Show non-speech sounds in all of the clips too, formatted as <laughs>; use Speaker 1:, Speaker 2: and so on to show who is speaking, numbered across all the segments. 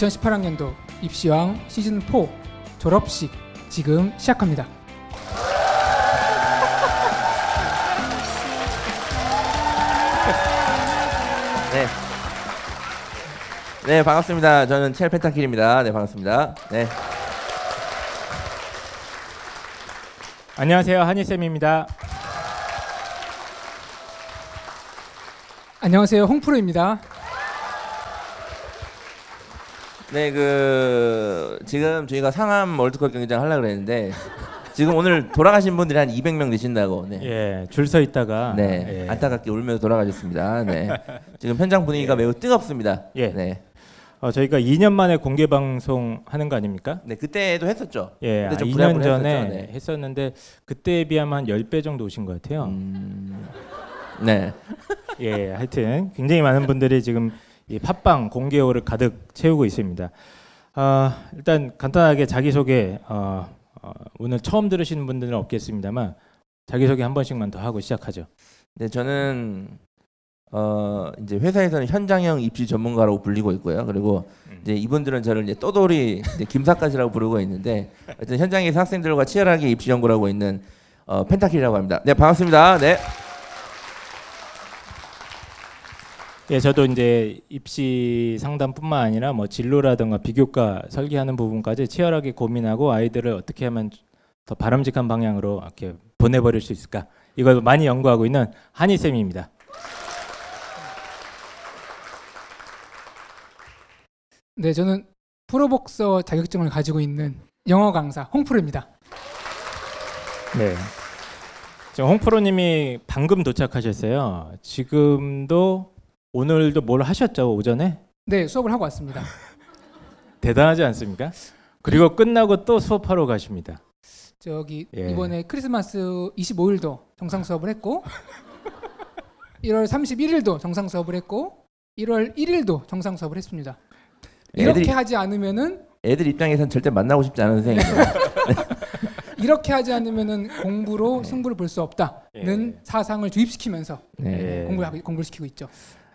Speaker 1: 2018학년도 입시왕 시즌 4 졸업식 지금 시작합니다.
Speaker 2: 네. 네, 반갑습니다. 저는 첼 펜타킬입니다. 네, 반갑습니다. 네.
Speaker 3: 안녕하세요 한희쌤입니다.
Speaker 1: 안녕하세요. 홍프로입니다.
Speaker 2: 네, 그 지금 저희가 상암 월드컵 경기장 하려고 그랬는데 지금 오늘 돌아가신 분들이 한 200명 되신다고. 네.
Speaker 3: 예, 줄 서 있다가
Speaker 2: 네.
Speaker 3: 예.
Speaker 2: 안타깝게 울면서 돌아가셨습니다. 네. 지금 현장 분위기가 매우 뜨겁습니다.
Speaker 3: 예.
Speaker 2: 네.
Speaker 3: 어, 저희가 2년 만에 공개 방송 하는 거 아닙니까?
Speaker 2: 네, 그때도 했었죠.
Speaker 3: 예,
Speaker 2: 그때
Speaker 3: 아,
Speaker 2: 좀
Speaker 3: 2년
Speaker 2: 부랴부랴
Speaker 3: 전에
Speaker 2: 했었죠. 네.
Speaker 3: 했었는데 그때에 비하면 한 10배 정도 오신 것 같아요.
Speaker 2: 음. 네.
Speaker 3: 예, 하여튼 굉장히 많은 분들이 지금 이 팟빵 공개호를 가득 채우고 있습니다. 아, 일단 간단하게 자기소개 어, 어, 오늘 처음 들으시는 분들은 없겠습니다만 자기소개 한 번씩만 더 하고 시작하죠.
Speaker 2: 네, 저는 어 이제 회사에서는 현장형 입시 전문가라고 불리고 있고요. 그리고
Speaker 3: 음.
Speaker 2: 이제 이분들은 저를 이제 떠돌이 이제 김사까지라고 부르고 있는데 하여튼 현장에서 학생들과 치열하게 입시 연구를 하고 있는 어, 펜타킬이라고 합니다. 네, 반갑습니다. 네.
Speaker 3: 예, 저도 이제 입시 상담뿐만 아니라 뭐 진로라든가 비교과 설계하는 부분까지 치열하게 고민하고 아이들을 어떻게 하면 더 바람직한 방향으로 이렇게 보내버릴 수 있을까 이걸 많이 연구하고 있는 한희 쌤입니다.
Speaker 1: 네, 저는 프로복서 자격증을 가지고 있는 영어 강사 홍프로입니다.
Speaker 3: 네. 지금 홍프로님이 방금 도착하셨어요. 지금도 오늘도 뭘 하셨죠 오전에?
Speaker 1: 네, 수업을 하고 왔습니다. <laughs>
Speaker 3: 대단하지 않습니까? 그리고 끝나고 또 수업하러 가십니다.
Speaker 1: 저기
Speaker 3: 예.
Speaker 1: 이번에 크리스마스 25일도 정상 수업을 했고 1월 31일도 정상 수업을 했고 1월 1일도 정상 수업을 했습니다. 이렇게
Speaker 2: 애들이
Speaker 1: 하지 않으면은
Speaker 2: 애들 입장에선 절대 만나고 싶지 않은 선생님. <laughs>
Speaker 1: 이렇게 하지 않으면은 공부로 승부를 볼 수 없다는
Speaker 3: 예.
Speaker 1: 사상을 주입시키면서
Speaker 2: 네.
Speaker 3: 예.
Speaker 1: 공부를 하고- 공부를 시키고 있죠.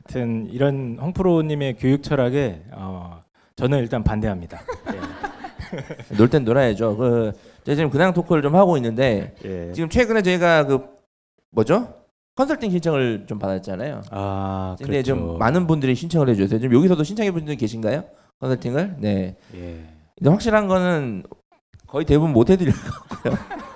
Speaker 3: 하여튼 이런 홍프로님의 교육 철학에 어, 저는 일단 반대합니다. <laughs>
Speaker 2: 놀땐 놀아야죠. 그 제가 지금 근황 토크를 좀 하고 있는데
Speaker 3: 예. 예.
Speaker 2: 지금 최근에 저희가 그 뭐죠? 컨설팅 신청을 좀 받았잖아요.
Speaker 3: 아,
Speaker 2: 근데
Speaker 3: 그렇죠.
Speaker 2: 좀 많은 분들이 신청을 해주세요. 지금 여기서도 신청해 본 분들 계신가요? 컨설팅을? 네.
Speaker 3: 예.
Speaker 2: 근데 확실한 거는 거의 대부분 못 해드릴 거고요. <laughs>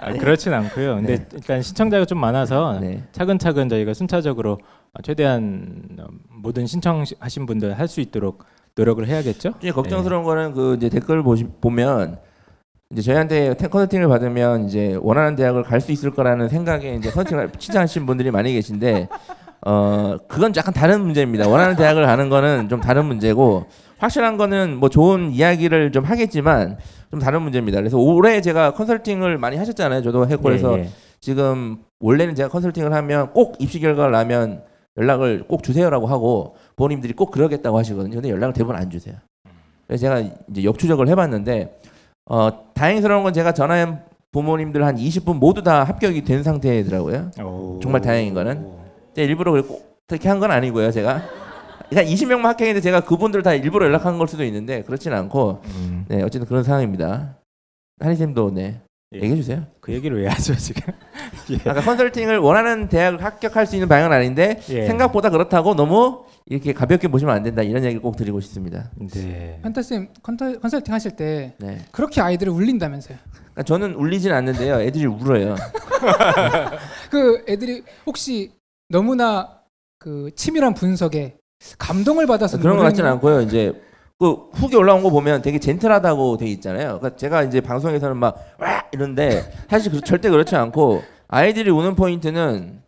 Speaker 3: 아, 그렇진 않고요. 근데
Speaker 2: 네.
Speaker 3: 일단 신청자가 좀 많아서
Speaker 2: 네.
Speaker 3: 차근차근 저희가 순차적으로 최대한 어, 모든 신청하신 분들 할 수 있도록 노력을 해야겠죠.
Speaker 2: 이제 걱정스러운 거는 그 이제 댓글 보시, 보면 이제 저희한테 테- 컨설팅을 받으면 이제 원하는 대학을 갈 수 있을 거라는 생각에 이제 컨설팅을 <laughs> 취재하신 분들이 많이 계신데 어 그건 약간 다른 문제입니다. 원하는 대학을 가는 거는 좀 다른 문제고 확실한 거는 뭐 좋은 이야기를 좀 하겠지만 좀 다른 문제입니다. 그래서 올해 제가 컨설팅을 많이 하셨잖아요. 저도 해골에서
Speaker 3: 예, 예.
Speaker 2: 지금 원래는 제가 컨설팅을 하면 꼭 입시 결과를 나면 연락을 꼭 주세요라고 하고 부모님들이 꼭 그러겠다고 하시거든요. 근데 연락을 대부분 안 주세요. 그래서 제가 이제 역추적을 해봤는데 어, 다행스러운 건 제가 전화한 부모님들 한 20분 모두 다 합격이 된 상태더라고요.
Speaker 3: 오.
Speaker 2: 정말 다행인 거는. 일부러 그렇게 한 건 아니고요, 제가. 그러니까 20명만 합격했는데 제가 그분들 다 일부러 연락한 걸 수도 있는데 그렇진 않고
Speaker 3: 음,
Speaker 2: 네 어쨌든 그런 상황입니다. 한희 쌤도 네
Speaker 3: 예.
Speaker 2: 얘기해 주세요.
Speaker 3: 그 얘기를 왜 하죠 지금? <laughs> 예.
Speaker 2: 아까 컨설팅을 원하는 대학을 합격할 수 있는 방향은 아닌데
Speaker 3: 예.
Speaker 2: 생각보다 그렇다고 너무 이렇게 가볍게 보시면 안 된다 이런 얘기를 꼭 드리고 싶습니다.
Speaker 3: 네.
Speaker 1: 판타쌤 컨터- 컨설팅 하실 때
Speaker 2: 네.
Speaker 1: 그렇게 아이들을 울린다면서요.
Speaker 2: 그러니까 저는 울리진 않는데요. 애들이 울어요. <laughs>
Speaker 1: 그 애들이 혹시 너무나 그 치밀한 분석에 감동을 받아서
Speaker 2: 그런 것 같지는 않고요. 이제 그 후기 올라온 거 보면 되게 젠틀하다고 돼 있잖아요. 그러니까 제가 이제 방송에서는 막 와 이런데 사실 그- 절대 그렇지 않고 아이들이 우는 포인트는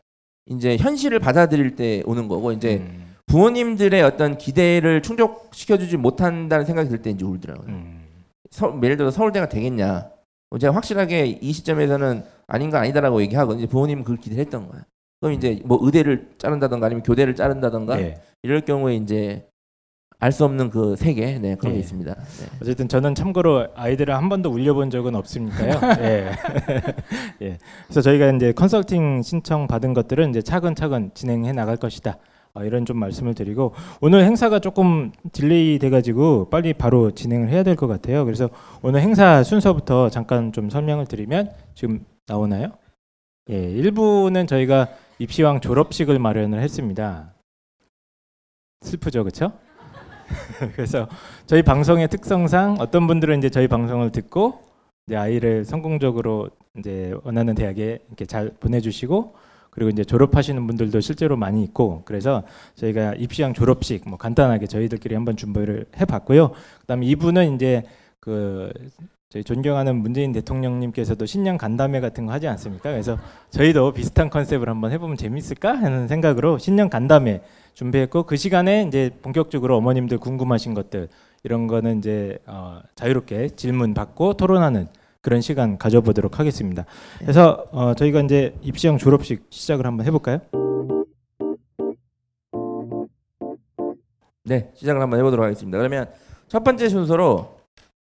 Speaker 2: 이제 현실을 받아들일 때 오는 거고 이제
Speaker 3: 음,
Speaker 2: 부모님들의 어떤 기대를 충족시켜주지 못한다는 생각이 들 때 이제 울더라고요.
Speaker 3: 음.
Speaker 2: 서, 예를 들어 서울대가 되겠냐? 뭐 제가 확실하게 이 시점에서는 아닌가 아니다라고 얘기하고 이제 부모님은 그걸 기대했던 거야. 그럼 이제 뭐 의대를 자른다던가 아니면 교대를 자른다던가
Speaker 3: 예.
Speaker 2: 이럴 경우에 이제 알 수 없는 그 세계 네 그런 게
Speaker 3: 예.
Speaker 2: 있습니다. 네.
Speaker 3: 어쨌든 저는 참고로 아이들을 한 번도 울려본 적은 없으니까요. <laughs> 예. <laughs> 예. 그래서 저희가 이제 컨설팅 신청 받은 것들은 이제 차근차근 진행해 나갈 것이다. 어, 이런 좀 말씀을 드리고 오늘 행사가 조금 delay 돼가지고 빨리 바로 진행을 해야 될 것 같아요. 그래서 오늘 행사 순서부터 잠깐 좀 설명을 드리면 지금 나오나요? 예, 1부는 저희가 입시왕 졸업식을 마련을 했습니다. 슬프죠, 그렇죠? <laughs> 그래서 저희 방송의 특성상 어떤 분들은 이제 저희 방송을 듣고 이제 아이를 성공적으로 이제 원하는 대학에 이렇게 잘 보내주시고 그리고 이제 졸업하시는 분들도 실제로 많이 있고 그래서 저희가 입시왕 졸업식 뭐 간단하게 저희들끼리 한번 준비를 해봤고요. 그다음 2부는 이제 그 저희 존경하는 문재인 대통령님께서도 신년 간담회 같은 거 하지 않습니까? 그래서 저희도 비슷한 컨셉을 한번 해보면 재밌을까 하는 생각으로 신년 간담회 준비했고 그 시간에 이제 본격적으로 어머님들 궁금하신 것들 이런 거는 이제 어, 자유롭게 질문 받고 토론하는 그런 시간 가져보도록 하겠습니다. 그래서 어, 저희가 이제 입시형 졸업식 시작을 한번 해볼까요?
Speaker 2: 네, 시작을 한번 해보도록 하겠습니다. 그러면 첫 번째 순서로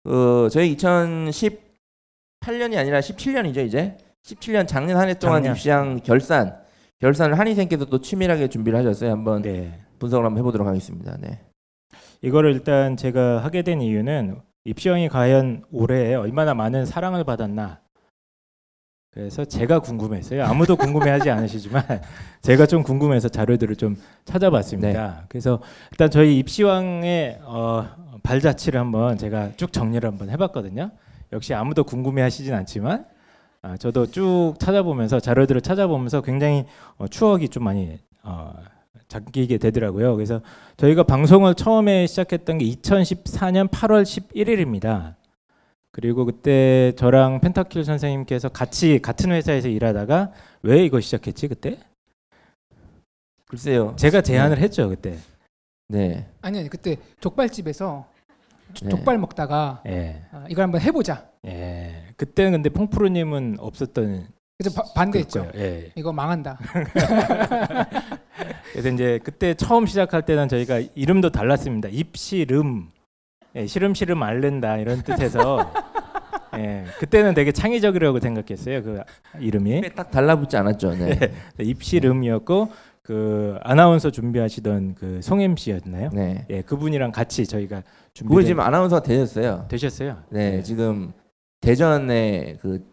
Speaker 2: 어, 저희 2018년이 아니라 17년이죠 이제 17년 작년 한 해 동안
Speaker 3: 작년.
Speaker 2: 입시왕 결산 결산을 한의생께서 또 치밀하게 준비를 하셨어요. 한번
Speaker 3: 네.
Speaker 2: 분석을 한번 해보도록 하겠습니다. 네.
Speaker 3: 이거를 일단 제가 하게 된 이유는 입시형이 과연 올해 얼마나 많은 사랑을 받았나. 그래서 제가 궁금했어요. 아무도 <laughs> 궁금해하지 않으시지만 제가 좀 궁금해서 자료들을 좀 찾아봤습니다. 그래서 일단 저희 입시왕의 어, 발자취를 한번 제가 쭉 정리를 한번 해봤거든요. 역시 아무도 궁금해하시진 않지만 아, 저도 쭉 찾아보면서 자료들을 찾아보면서 굉장히 어, 추억이 좀 많이 어, 잠기게 되더라고요. 그래서 저희가 방송을 처음에 시작했던 게 2014년 8월 11일입니다. 그리고 그때 저랑 펜타킬 선생님께서 같이 같은 회사에서 일하다가 왜 이거 시작했지 그때?
Speaker 2: 글쎄요.
Speaker 3: 제가 제안을 했죠 그때.
Speaker 2: 네.
Speaker 1: 아니 아니 그때 족발집에서
Speaker 2: 네.
Speaker 1: 족발 먹다가
Speaker 3: 예.
Speaker 1: 아, 이걸 한번 해보자.
Speaker 3: 예. 그때는 근데 퐁프로님은 없었던
Speaker 1: 그래서 바- 반대했죠.
Speaker 3: 거예요. 예.
Speaker 1: 이거 망한다. <laughs>
Speaker 3: 그래서 이제 그때 처음 시작할 때는 저희가 이름도 달랐습니다. 입시름, 예, 시름시름 앓는다 이런 뜻에서 <laughs> 예, 그때는 되게 창의적이라고 생각했어요. 그 이름이
Speaker 2: 딱 달라붙지 않았죠. 네. <laughs>
Speaker 3: 입시름이었고 그 아나운서 준비하시던 그 송 MC였나요?
Speaker 2: 네.
Speaker 3: 예, 그분이랑 같이 저희가 준비
Speaker 2: 그분이 지금 아나운서가 되셨어요.
Speaker 3: 되셨어요.
Speaker 2: 네, 지금 대전의 그,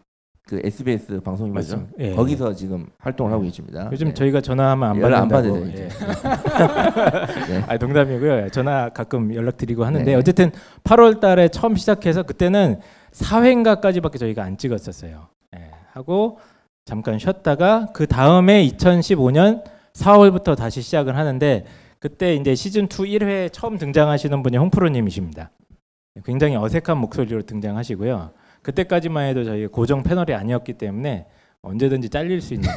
Speaker 2: 그 SBS 방송이죠.
Speaker 3: 예.
Speaker 2: 거기서 지금 활동을 하고 계십니다.
Speaker 3: 요즘
Speaker 2: 네.
Speaker 3: 저희가 전화하면 안
Speaker 2: 연락 안
Speaker 3: 받는다고.
Speaker 2: 이제.
Speaker 3: 예.
Speaker 2: 네. <laughs>
Speaker 3: 아 농담이고요. 전화 가끔 연락 드리고 하는데
Speaker 2: 네.
Speaker 3: 어쨌든 8월달에 처음 시작해서 그때는 4회인가까지밖에 저희가 안 찍었었어요. 예. 하고 잠깐 쉬었다가 그 다음에 2015년 4월부터 다시 시작을 하는데 그때 이제 시즌 2 1회 처음 등장하시는 분이 홍프로님이십니다. 굉장히 어색한 목소리로 등장하시고요. 그때까지만 해도 저희 고정 패널이 아니었기 때문에 언제든지 잘릴 수 있는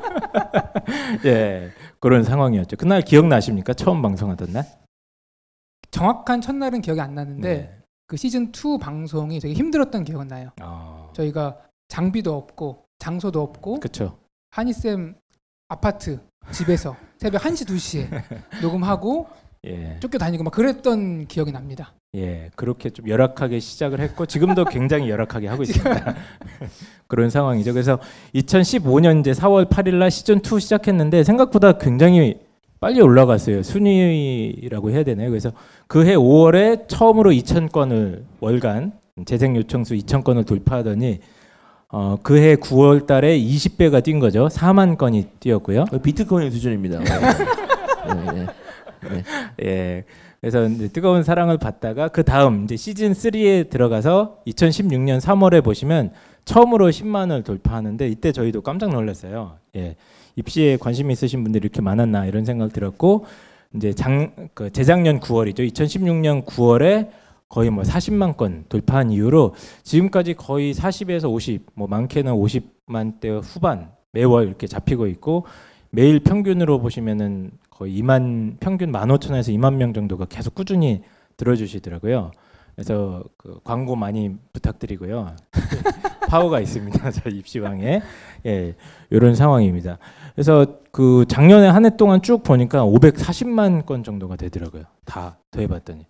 Speaker 3: <laughs> 예 그런 상황이었죠. 그날 기억나십니까? 처음 방송하던 날?
Speaker 1: 정확한 첫날은 기억이 안 나는데
Speaker 3: 네.
Speaker 1: 그 시즌 2 방송이 되게 힘들었던 기억은 나요.
Speaker 3: 어,
Speaker 1: 저희가 장비도 없고 장소도 없고
Speaker 3: 그렇죠.
Speaker 1: 한이쌤 아파트 집에서 <laughs> 새벽 1시 2시에 녹음하고 <laughs>
Speaker 3: 예,
Speaker 1: 쫓겨다니고 막 그랬던 기억이 납니다.
Speaker 3: 예, 그렇게 좀 열악하게 시작을 했고 지금도 <laughs> 굉장히 열악하게 하고 있습니다. 그런 상황이죠. 그래서 2015년 이제 4월 8일 날 시즌 2 시작했는데 생각보다 굉장히 빨리 올라갔어요. 순위라고 해야 되나요? 그래서 그해 5월에 처음으로 2,000건을 월간 재생 요청수 2,000건을 돌파하더니 어, 그해 9월 달에 20배가 뛴 거죠. 4만 건이 뛰었고요.
Speaker 2: 거의 비트코인 수준입니다. 네. 네, 네.
Speaker 3: 예. 그래서 뜨거운 사랑을 받다가 그 다음 이제 시즌 3에 들어가서 2016년 3월에 보시면 처음으로 10만을 돌파하는데 이때 저희도 깜짝 놀랐어요. 예. 입시에 관심 있으신 분들이 이렇게 많았나 이런 생각 들었고 이제 장, 그 재작년 9월이죠. 2016년 9월에 거의 뭐 40만 건 돌파한 이후로 지금까지 거의 40에서 50, 뭐 많게는 50만 대 후반 매월 이렇게 잡히고 있고 매일 평균으로 보시면은 거의 2만 평균 15,000에서 2만 명 정도가 계속 꾸준히 들어주시더라고요. 그래서 그 광고 많이 부탁드리고요. <laughs> 파워가 있습니다. <laughs> 저희 입시방에 예 이런 상황입니다. 그래서 그 작년에 한 해 동안 쭉 보니까 540만 건 정도가 되더라고요. 다 더해봤더니.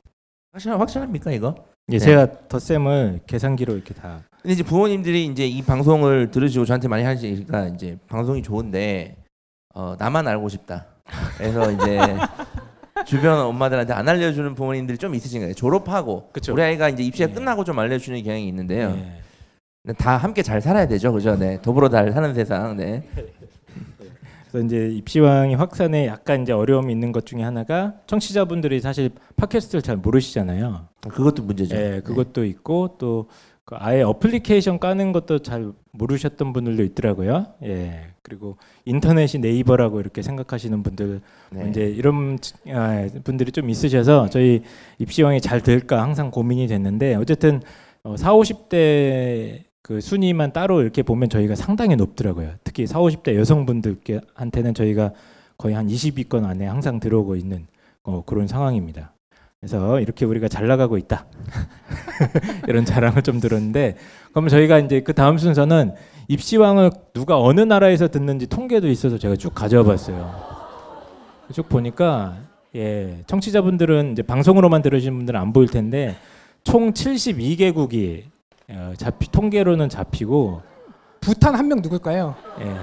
Speaker 2: 확실 확실합니까 이거?
Speaker 3: 예,
Speaker 2: 네.
Speaker 3: 제가 덧셈을 계산기로 이렇게 다
Speaker 2: 근데 이제 부모님들이 이제 이 방송을 들으시고 저한테 많이 하시니까 이제 방송이 좋은데 어, 나만 알고 싶다. 그래서 이제 <laughs> 주변 엄마들한테 안 알려주는 부모님들이 좀 있으신 거예요. 졸업하고
Speaker 3: 그쵸.
Speaker 2: 우리 아이가 이제 입시가
Speaker 3: 네.
Speaker 2: 끝나고 좀 알려주는 경향이 있는데요.
Speaker 3: 예.
Speaker 2: 다 함께 잘 살아야 되죠, 그죠? 네, 더불어 잘 사는 세상. 네. <laughs>
Speaker 3: 그래서 이제 입시왕이 확산에 약간 이제 어려움이 있는 것 중에 하나가 청취자분들이 사실 팟캐스트를 잘 모르시잖아요.
Speaker 2: 그것도 문제죠.
Speaker 3: 예, 그것도 있고 또그 아예 어플리케이션 까는 것도 잘 모르셨던 분들도 있더라고요. 예. 그리고 인터넷이 네이버라고 이렇게 생각하시는 분들
Speaker 2: 네.
Speaker 3: 이제 이런 치- 아, 분들이 좀 있으셔서 저희 입시왕이 잘 될까 항상 고민이 됐는데 어쨌든 어, 4, 50대 그 순위만 따로 이렇게 보면 저희가 상당히 높더라고요. 특히 4, 50대 여성분들께한테는 저희가 거의 한 20위권 안에 항상 들어오고 있는 어, 그런 상황입니다. 그래서 이렇게 우리가 잘 나가고 있다. <laughs> 이런 자랑을 좀 들었는데 그럼 저희가 이제 그 다음 순서는 입시왕을 누가 어느 나라에서 듣는지 통계도 있어서 제가 쭉 가져와 봤어요. 쭉 보니까 예, 청취자분들은 이제 방송으로만 들으시는 분들은 안 보일 텐데 총 72개국이 어, 잡히 통계로는 잡히고
Speaker 1: 부탄 한 명 누굴까요?
Speaker 3: 예.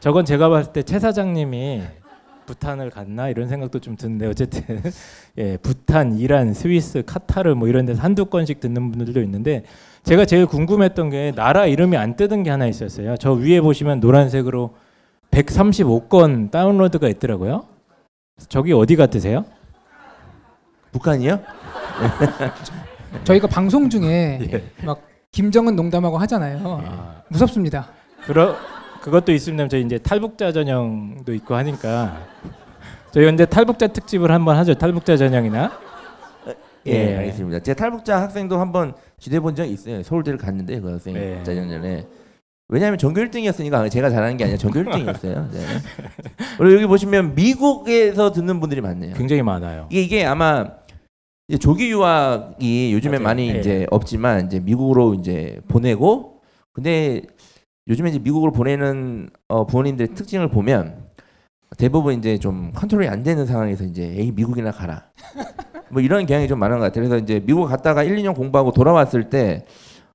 Speaker 3: 저건 제가 봤을 때 최 사장님이 부탄을 갔나 이런 생각도 좀 드는데 어쨌든 <laughs> 예, 부탄, 이란, 스위스, 카타르 뭐 이런 데서 한두 건씩 듣는 분들도 있는데 제가 제일 궁금했던 게 나라 이름이 안 뜨는 게 하나 있었어요. 저 위에 보시면 노란색으로 135건 다운로드가 있더라고요. 저기 어디 같으세요?
Speaker 2: 북한이요? <laughs>
Speaker 1: 저희가 방송 중에 <laughs>
Speaker 3: 예.
Speaker 1: 막 김정은 농담하고 하잖아요.
Speaker 3: 아,
Speaker 1: 무섭습니다.
Speaker 3: 그러 그것도 있으면 저희 이제 탈북자 전형도 있고 하니까 저희 이제 탈북자 특집을 한번 하죠. 탈북자 전형이나
Speaker 2: 예,
Speaker 3: 예.
Speaker 2: 알겠습니다. 제 탈북자 학생도 한번 지도해 본 적이 있어요. 서울대를 갔는데 그 학생이
Speaker 3: 네.
Speaker 2: 4년 전에. 왜냐하면 전교 1등이었으니까 제가 잘하는 게 아니라 전교 1등이었어요. <laughs> 네. 그리고 여기 보시면 미국에서 듣는 분들이 많네요.
Speaker 3: 굉장히 많아요.
Speaker 2: 이게 이게 아마 조기 유학이 요즘에
Speaker 3: 맞아요.
Speaker 2: 많이
Speaker 3: 예.
Speaker 2: 이제 없지만 이제 미국으로 이제 보내고 근데 요즘에 이제 미국으로 보내는 어, 부모님들의 특징을 보면 대부분 이제 좀 컨트롤이 안 되는 상황에서 이제 에이 미국이나 가라 <laughs> 뭐 이런 경향이 좀 많은 것 같아요. 그래서 이제 미국 갔다가 1, 2년 공부하고 돌아왔을 때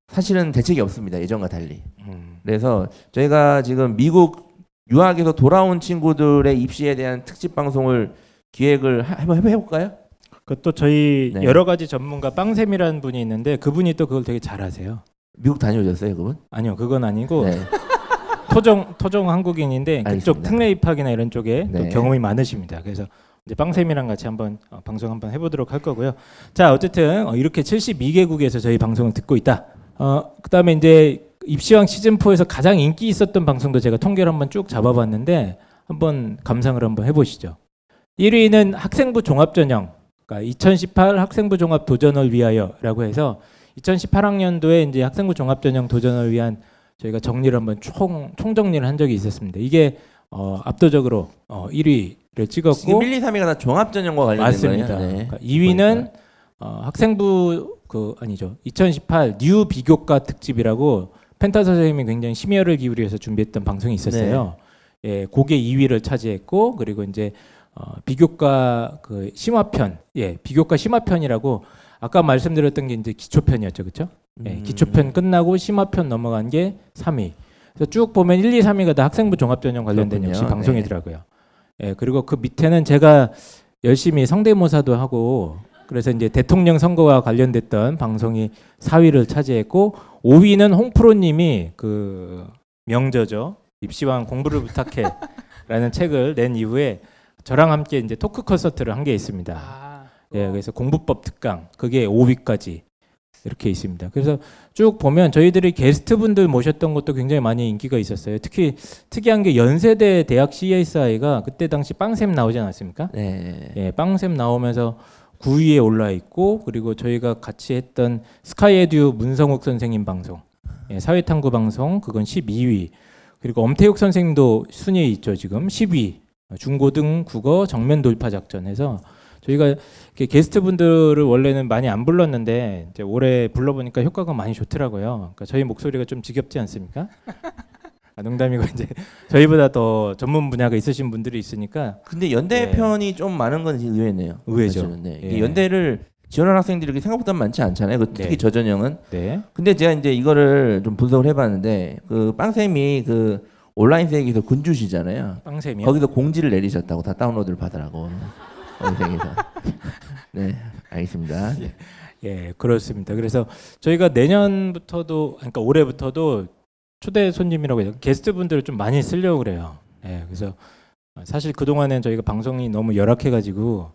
Speaker 2: 사실은 대책이 없습니다. 예전과 달리.
Speaker 3: 음.
Speaker 2: 그래서 저희가 지금 미국 유학에서 돌아온 친구들의 입시에 대한 특집 방송을 기획을 하- 한번 해볼까요?
Speaker 3: 그것도 저희
Speaker 2: 네.
Speaker 3: 여러 가지 전문가 빵쌤이라는 분이 있는데 그분이 또 그걸 되게 잘하세요.
Speaker 2: 미국 다녀오셨어요, 그분?
Speaker 3: 아니요, 그건 아니고
Speaker 2: 네. <laughs>
Speaker 3: 토종 토종 한국인인데 그쪽
Speaker 2: 알겠습니다.
Speaker 3: 특례 입학이나 이런 쪽에 또
Speaker 2: 네.
Speaker 3: 경험이 많으십니다. 그래서 이제 빵쌤이랑 같이 한번 어, 방송 한번 해보도록 할 거고요. 자, 어쨌든 어, 이렇게 72개국에서 저희 방송을 듣고 있다. 어, 그다음에 이제 입시왕 시즌 4에서 가장 인기 있었던 방송도 제가 통계를 한번 쭉 잡아봤는데 한번 감상을 한번 해보시죠. 1위는 학생부 종합전형, 그러니까 2018 학생부 종합 도전을 위하여라고 해서 2018학년도에 이제 학생부 종합 전형 도전을 위한 저희가 정리를 한번 총 총정리를 한 적이 있었습니다. 이게 어, 압도적으로 어, 1위를 찍었고
Speaker 2: 지금 1, 2, 3위가 다 종합 전형과 관련된
Speaker 3: 맞습니다.
Speaker 2: 거예요. 네.
Speaker 3: 그러니까 2위는 어, 학생부 그 아니죠. 2018 new 비교과 특집이라고 펜타 선생님이 굉장히 심혈을 기울여서 준비했던 방송이 있었어요.
Speaker 2: 네.
Speaker 3: 예, 그게 2위를 차지했고 그리고 이제 어, 비교과 그 심화편, 예, 비교과 심화편이라고 아까 말씀드렸던 게 이제 기초편이었죠, 그렇죠? 예,
Speaker 2: 음.
Speaker 3: 기초편 끝나고 심화편 넘어간 게 3위. 그래서 쭉 보면 1, 2, 3위가 다 학생부 종합전형 관련된
Speaker 2: 그렇군요.
Speaker 3: 역시
Speaker 2: 네.
Speaker 3: 방송이더라고요. 예, 그리고 그 밑에는 제가 열심히 성대모사도 하고 그래서 이제 대통령 선거와 관련됐던 방송이 4위를 차지했고 5위는 홍프로님이 그 명저죠 입시왕 공부를 부탁해라는 <laughs> 책을 낸 이후에 저랑 함께 이제 토크 콘서트를 한 게 있습니다.
Speaker 1: 아,
Speaker 3: 예, 그래서 공부법 특강 그게 5위까지 이렇게 있습니다. 그래서 쭉 보면 저희들이 게스트분들 모셨던 것도 굉장히 많이 인기가 있었어요. 특히 특이한 게 연세대 대학 CSI가 그때 당시 빵샘 나오지 않았습니까?
Speaker 2: 네.
Speaker 3: 예, 빵샘 나오면서 9위에 올라 있고 그리고 저희가 같이 했던 스카이에듀 문성욱 선생님 방송, 예, 사회탐구 방송 그건 12위. 그리고 엄태욱 선생님도 순위에 있죠 지금 10위. 중고등 국어 정면 돌파 작전해서 저희가 이렇게 게스트 분들을 원래는 많이 안 불렀는데 이제 올해 불러보니까 효과가 많이 좋더라고요. 그러니까 저희 목소리가 좀 지겹지 않습니까? 아, 농담이고 이제 저희보다 더 전문 분야가 있으신 분들이 있으니까
Speaker 2: 근데 연대
Speaker 3: 네.
Speaker 2: 편이 좀 많은 건 의외네요.
Speaker 3: 의외죠.
Speaker 2: 네.
Speaker 3: 예.
Speaker 2: 연대를 지원한 학생들이 생각보다 많지 않잖아요. 그 특히
Speaker 3: 네.
Speaker 2: 저 전형은.
Speaker 3: 네.
Speaker 2: 근데 제가 이제 이거를 좀 분석을 해봤는데 그 빵 쌤이 그 온라인 세계에서 군주시잖아요.
Speaker 3: 빵샘이요.
Speaker 2: 거기서 공지를 내리셨다고 다 다운로드를 받으라고. 온라인에서. <laughs> 네, 알겠습니다.
Speaker 3: 예, 그렇습니다. 그래서 저희가 내년부터도 그러니까 올해부터도 초대 손님이라고 해서 게스트 분들을 좀 많이 쓰려고 그래요. 예, 그래서 사실 그 동안엔 저희가 방송이 너무 열악해가지고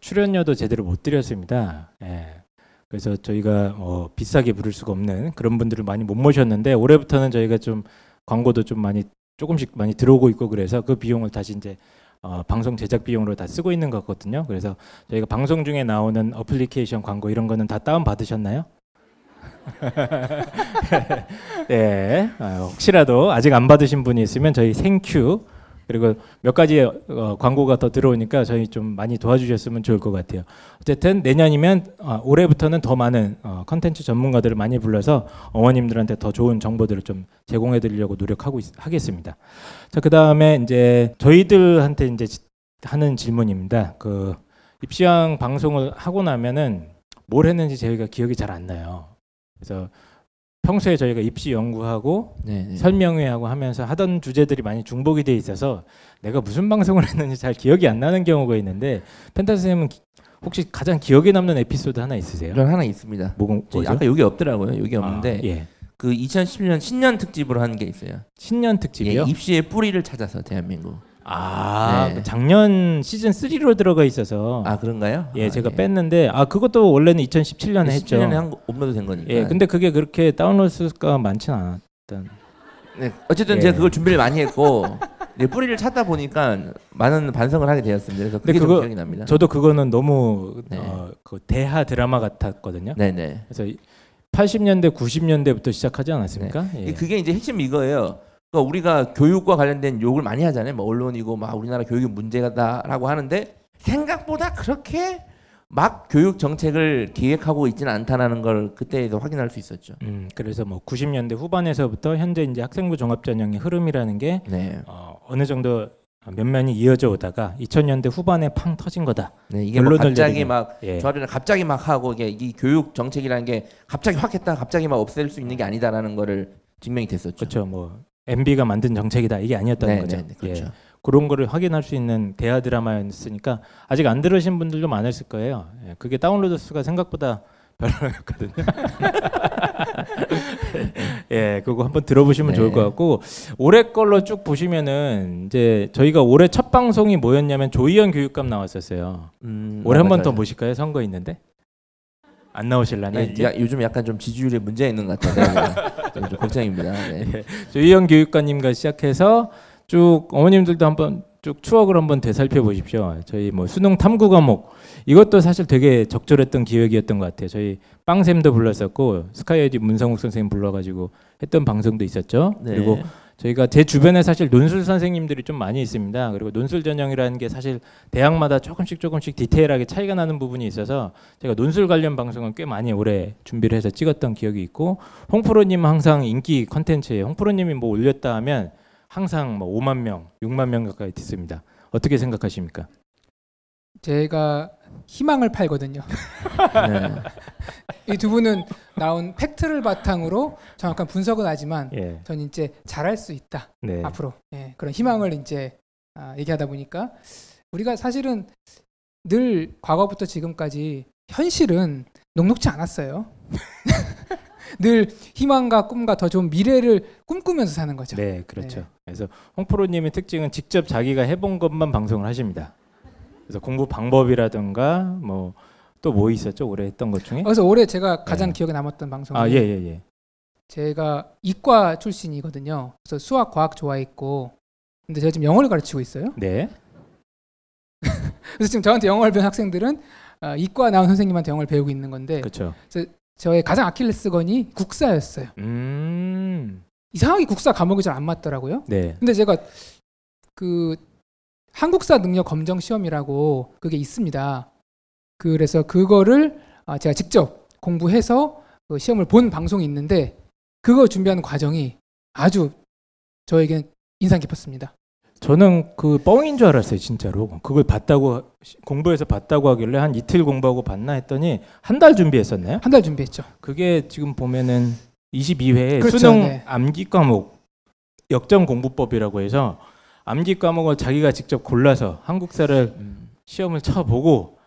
Speaker 3: 출연료도 제대로 못 드렸습니다. 예. 그래서 저희가 어, 비싸게 부를 수가 없는 그런 분들을 많이 못 모셨는데 올해부터는 저희가 좀 광고도 좀 많이 조금씩 많이 들어오고 있고 그래서 그 비용을 다시 이제 어, 방송 제작 비용으로 다 쓰고 있는 것 같거든요. 그래서 저희가 방송 중에 나오는 어플리케이션 광고 이런 거는 다 다운 받으셨나요? <laughs> <laughs> 네, 아, 혹시라도 아직 안 받으신 분이 있으면 저희 생큐 그리고 몇 가지 어, 광고가 더 들어오니까 저희 좀 많이 도와주셨으면 좋을 것 같아요. 어쨌든 내년이면 어, 올해부터는 더 많은 어, 컨텐츠 전문가들을 많이 불러서 어머님들한테 더 좋은 정보들을 좀 제공해 드리려고 노력하고 있, 하겠습니다. 자, 그 다음에 이제 저희들한테 이제 지- 하는 질문입니다. 그 입시왕 방송을 하고 나면은 뭘 했는지 저희가 기억이 잘 안 나요. 그래서 평소에 저희가 입시 연구하고
Speaker 2: 네, 네.
Speaker 3: 설명회하고 하면서 하던 주제들이 많이 중복이 돼 있어서 내가 무슨 방송을 <laughs> 했는지 잘 기억이 안 나는 경우가 있는데 펜타 선생님은 기- 혹시 가장 기억에 남는 에피소드 하나 있으세요?
Speaker 2: 전 하나 있습니다.
Speaker 3: 뭐,
Speaker 2: 저
Speaker 3: 뭐죠?
Speaker 2: 아까 여기 없더라고요. 여기 없는데
Speaker 3: 아, 예.
Speaker 2: 그 2017년 신년 특집으로 한 게 있어요.
Speaker 3: 신년
Speaker 2: 예,
Speaker 3: 특집이요?
Speaker 2: 입시의 뿌리를 찾아서 대한민국.
Speaker 3: 아,
Speaker 2: 네.
Speaker 3: 그 작년 시즌 3로 들어가 있어서
Speaker 2: 아 그런가요?
Speaker 3: 예,
Speaker 2: 아,
Speaker 3: 제가 뺐는데 아 그것도 원래는 2017년에 했죠.
Speaker 2: 17년에 한 거- 업로드 된 거니까.
Speaker 3: 예, 근데 그게 그렇게 다운로드 수가 많지는 않았던.
Speaker 2: 네, 어쨌든
Speaker 3: 예.
Speaker 2: 제가 그걸 준비를 많이 했고 <laughs> 이제 뿌리를 찾다 보니까 많은 반성을 하게 되었습니다. 그래서 그게
Speaker 3: 그거
Speaker 2: 기억이 납니다.
Speaker 3: 저도 그거는 너무
Speaker 2: 네.
Speaker 3: 어, 그 대하 드라마 같았거든요.
Speaker 2: 네네.
Speaker 3: 그래서 80년대, 90년대부터 시작하지 않았습니까?
Speaker 2: 이
Speaker 3: 예.
Speaker 2: 그게 이제 핵심 이거예요. 그러니까 우리가 교육과 관련된 욕을 많이 하잖아요. 뭐 언론이고 막 우리나라 교육이 문제다라고 하는데 생각보다 그렇게 막 교육 정책을 기획하고 있지는 않다라는 걸 그때에서 확인할 수 있었죠.
Speaker 3: 음, 그래서 뭐 90년대 후반에서부터 현재 이제 학생부 종합 전형의 흐름이라는 게
Speaker 2: 네.
Speaker 3: 어, 어느 정도 면면이 이어져 오다가 2000년대 후반에 팡 터진 거다.
Speaker 2: 네, 이게 뭐
Speaker 3: 결론을
Speaker 2: 갑자기. 막
Speaker 3: 예.
Speaker 2: 조합이랑 갑자기 막 하고 이게 이 교육 정책이라는 게 갑자기 확 했다 갑자기 막 없앨 수 있는 게 아니다라는 거를 증명이 됐었죠.
Speaker 3: 그렇죠. 뭐 MB가 만든 정책이다 이게 아니었다는
Speaker 2: 네,
Speaker 3: 거죠.
Speaker 2: 네, 네, 그렇죠.
Speaker 3: 예. 그런 거를 확인할 수 있는 대화 드라마였으니까 아직 안 들으신 분들도 많으실 거예요. 예, 그게 다운로드 수가 생각보다 <laughs> 별로였거든요. 예, 그거 한번 들어보시면
Speaker 2: 네.
Speaker 3: 좋을 것 같고 올해 걸로 쭉 보시면은 이제 저희가 올해 첫 방송이 뭐였냐면 조희연 교육감 나왔었어요.
Speaker 2: 음,
Speaker 3: 올해
Speaker 2: 아,
Speaker 3: 한번 더. 모실까요? 선거 있는데 안 나오실라나
Speaker 2: 네,
Speaker 3: 이제?
Speaker 2: 야, 요즘 약간 좀 지지율에 문제가 있는 것 같아요. 좀, 좀 걱정입니다. 네.
Speaker 3: 조희연 교육관님과 시작해서 쭉 어머님들도 한번 쭉 추억을 한번 되살펴 보십시오. 저희 뭐 수능 탐구 과목 이것도 사실 되게 적절했던 기획이었던 것 같아요. 저희 빵샘도 불렀었고 스카이에디 문성욱 선생님 불러가지고 했던 방송도 있었죠.
Speaker 2: 네.
Speaker 3: 그리고 저희가 제 주변에 사실 논술 선생님들이 좀 많이 있습니다. 그리고 논술 전형이라는 게 사실 대학마다 조금씩 조금씩 디테일하게 차이가 나는 부분이 있어서 제가 논술 관련 방송은 꽤 많이 오래 준비를 해서 찍었던 기억이 있고 홍프로님 항상 인기 컨텐츠예요. 홍프로님이 뭐 올렸다 하면 항상 뭐 5만 명, 6만 명 가까이 듣습니다. 어떻게 생각하십니까?
Speaker 1: 제가 희망을 팔거든요.
Speaker 2: 네. <laughs>
Speaker 1: 이두 분은 나온 팩트를 바탕으로 정확한 분석은 하지만
Speaker 3: 예,
Speaker 1: 저는 이제 잘할 수 있다
Speaker 3: 네,
Speaker 1: 앞으로 예, 그런 희망을 이제 아, 얘기하다 보니까 우리가 사실은 늘 과거부터 지금까지 현실은 녹록지 않았어요. <laughs> 늘 희망과 꿈과 더 좋은 미래를 꿈꾸면서 사는 거죠.
Speaker 3: 네, 그렇죠.
Speaker 1: 네.
Speaker 3: 그래서 홍프로님의 특징은 직접 자기가 해본 것만 방송을 하십니다. 그래서 공부 방법이라든가 뭐 또 뭐 있었죠 올해 했던 것 중에?
Speaker 1: 그래서 올해 제가 가장
Speaker 3: 네.
Speaker 1: 기억에 남았던 방송은
Speaker 3: 아, 예, 예, 예.
Speaker 1: 제가 이과 출신이거든요. 그래서 수학, 과학 좋아했고, 근데 제가 지금 영어를 가르치고 있어요.
Speaker 3: 네. <laughs>
Speaker 1: 그래서 지금 저한테 영어를 배운 학생들은 아, 이과 나온 선생님한테 영어를 배우고 있는 건데,
Speaker 3: 그렇죠.
Speaker 1: 저의 가장 아킬레스건이 국사였어요.
Speaker 3: 음.
Speaker 1: 이상하게 국사 과목이 잘 안 맞더라고요.
Speaker 3: 네.
Speaker 1: 근데 제가 그 한국사 능력 검정 시험이라고 그게 있습니다. 그래서 그거를 아, 제가 직접 공부해서 그 시험을 본 방송이 있는데 그거 준비하는 과정이 아주 저에겐 인상 깊었습니다.
Speaker 3: 저는 그 뻥인 줄 알았어요, 진짜로. 그걸 봤다고 시- 공부해서 봤다고 하길래 한 이틀 공부하고 봤나 했더니 한 달 준비했었나요?
Speaker 1: 한 달 준비했죠.
Speaker 3: 그게 지금 보면은 22회
Speaker 1: 그렇죠,
Speaker 3: 수능
Speaker 1: 네.
Speaker 3: 암기 과목 역전 공부법이라고 해서 암기 과목을 자기가 직접 골라서 한국사를
Speaker 2: 음.
Speaker 3: 시험을 쳐보고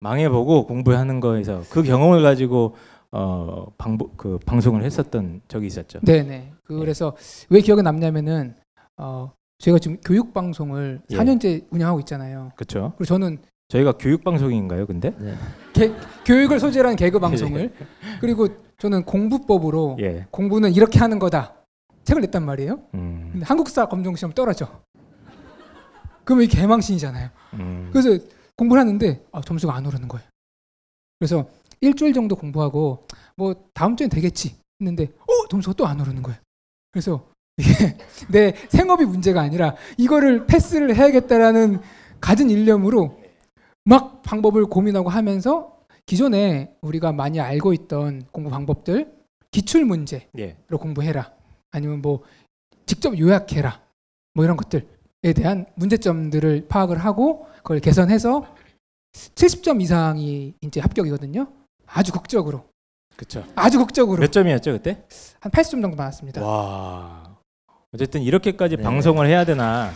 Speaker 3: 망해보고 공부하는 거에서 그 경험을 가지고 어 방보, 그 방송을 했었던 적이 있었죠.
Speaker 1: 네네. 그래서 왜 기억에 남냐면은 어 제가 지금 교육 방송을
Speaker 3: 예.
Speaker 1: 4년째 운영하고 있잖아요.
Speaker 3: 그렇죠.
Speaker 1: 그리고 저는
Speaker 3: 저희가 교육 방송인가요, 근데?
Speaker 2: 네.
Speaker 1: 개- 교육을 소재로 한 개그 방송을 그리고 저는 공부법으로
Speaker 3: 예.
Speaker 1: 공부는 이렇게 하는 거다 책을 냈단 말이에요.
Speaker 3: 음.
Speaker 1: 근데 한국사 검정 시험 떨어져. 그러면 이게 개망신이잖아요.
Speaker 3: 음.
Speaker 1: 그래서 공부를 하는데 아, 점수가 안 오르는 거예요. 그래서 일주일 정도 공부하고 뭐 다음 주엔 되겠지 했는데 어 점수가 또 안 오르는 거예요. 그래서 이게 <laughs> 내 생업이 문제가 아니라 이거를 패스를 해야겠다라는 갖은 일념으로 막 방법을 고민하고 하면서 기존에 우리가 많이 알고 있던 공부 방법들 기출 문제로
Speaker 3: 예.
Speaker 1: 공부해라 아니면 뭐 직접 요약해라 뭐 이런 것들에 대한 문제점들을 파악을 하고 그걸 개선해서 70점 이상이 이제 합격이거든요. 아주 극적으로
Speaker 3: 그렇죠.
Speaker 1: 아주 극적으로
Speaker 3: 몇 점이었죠, 그때?
Speaker 1: 한 80점 정도 받았습니다.
Speaker 3: 와. 어쨌든 이렇게까지
Speaker 2: 네.
Speaker 3: 방송을 해야 되나?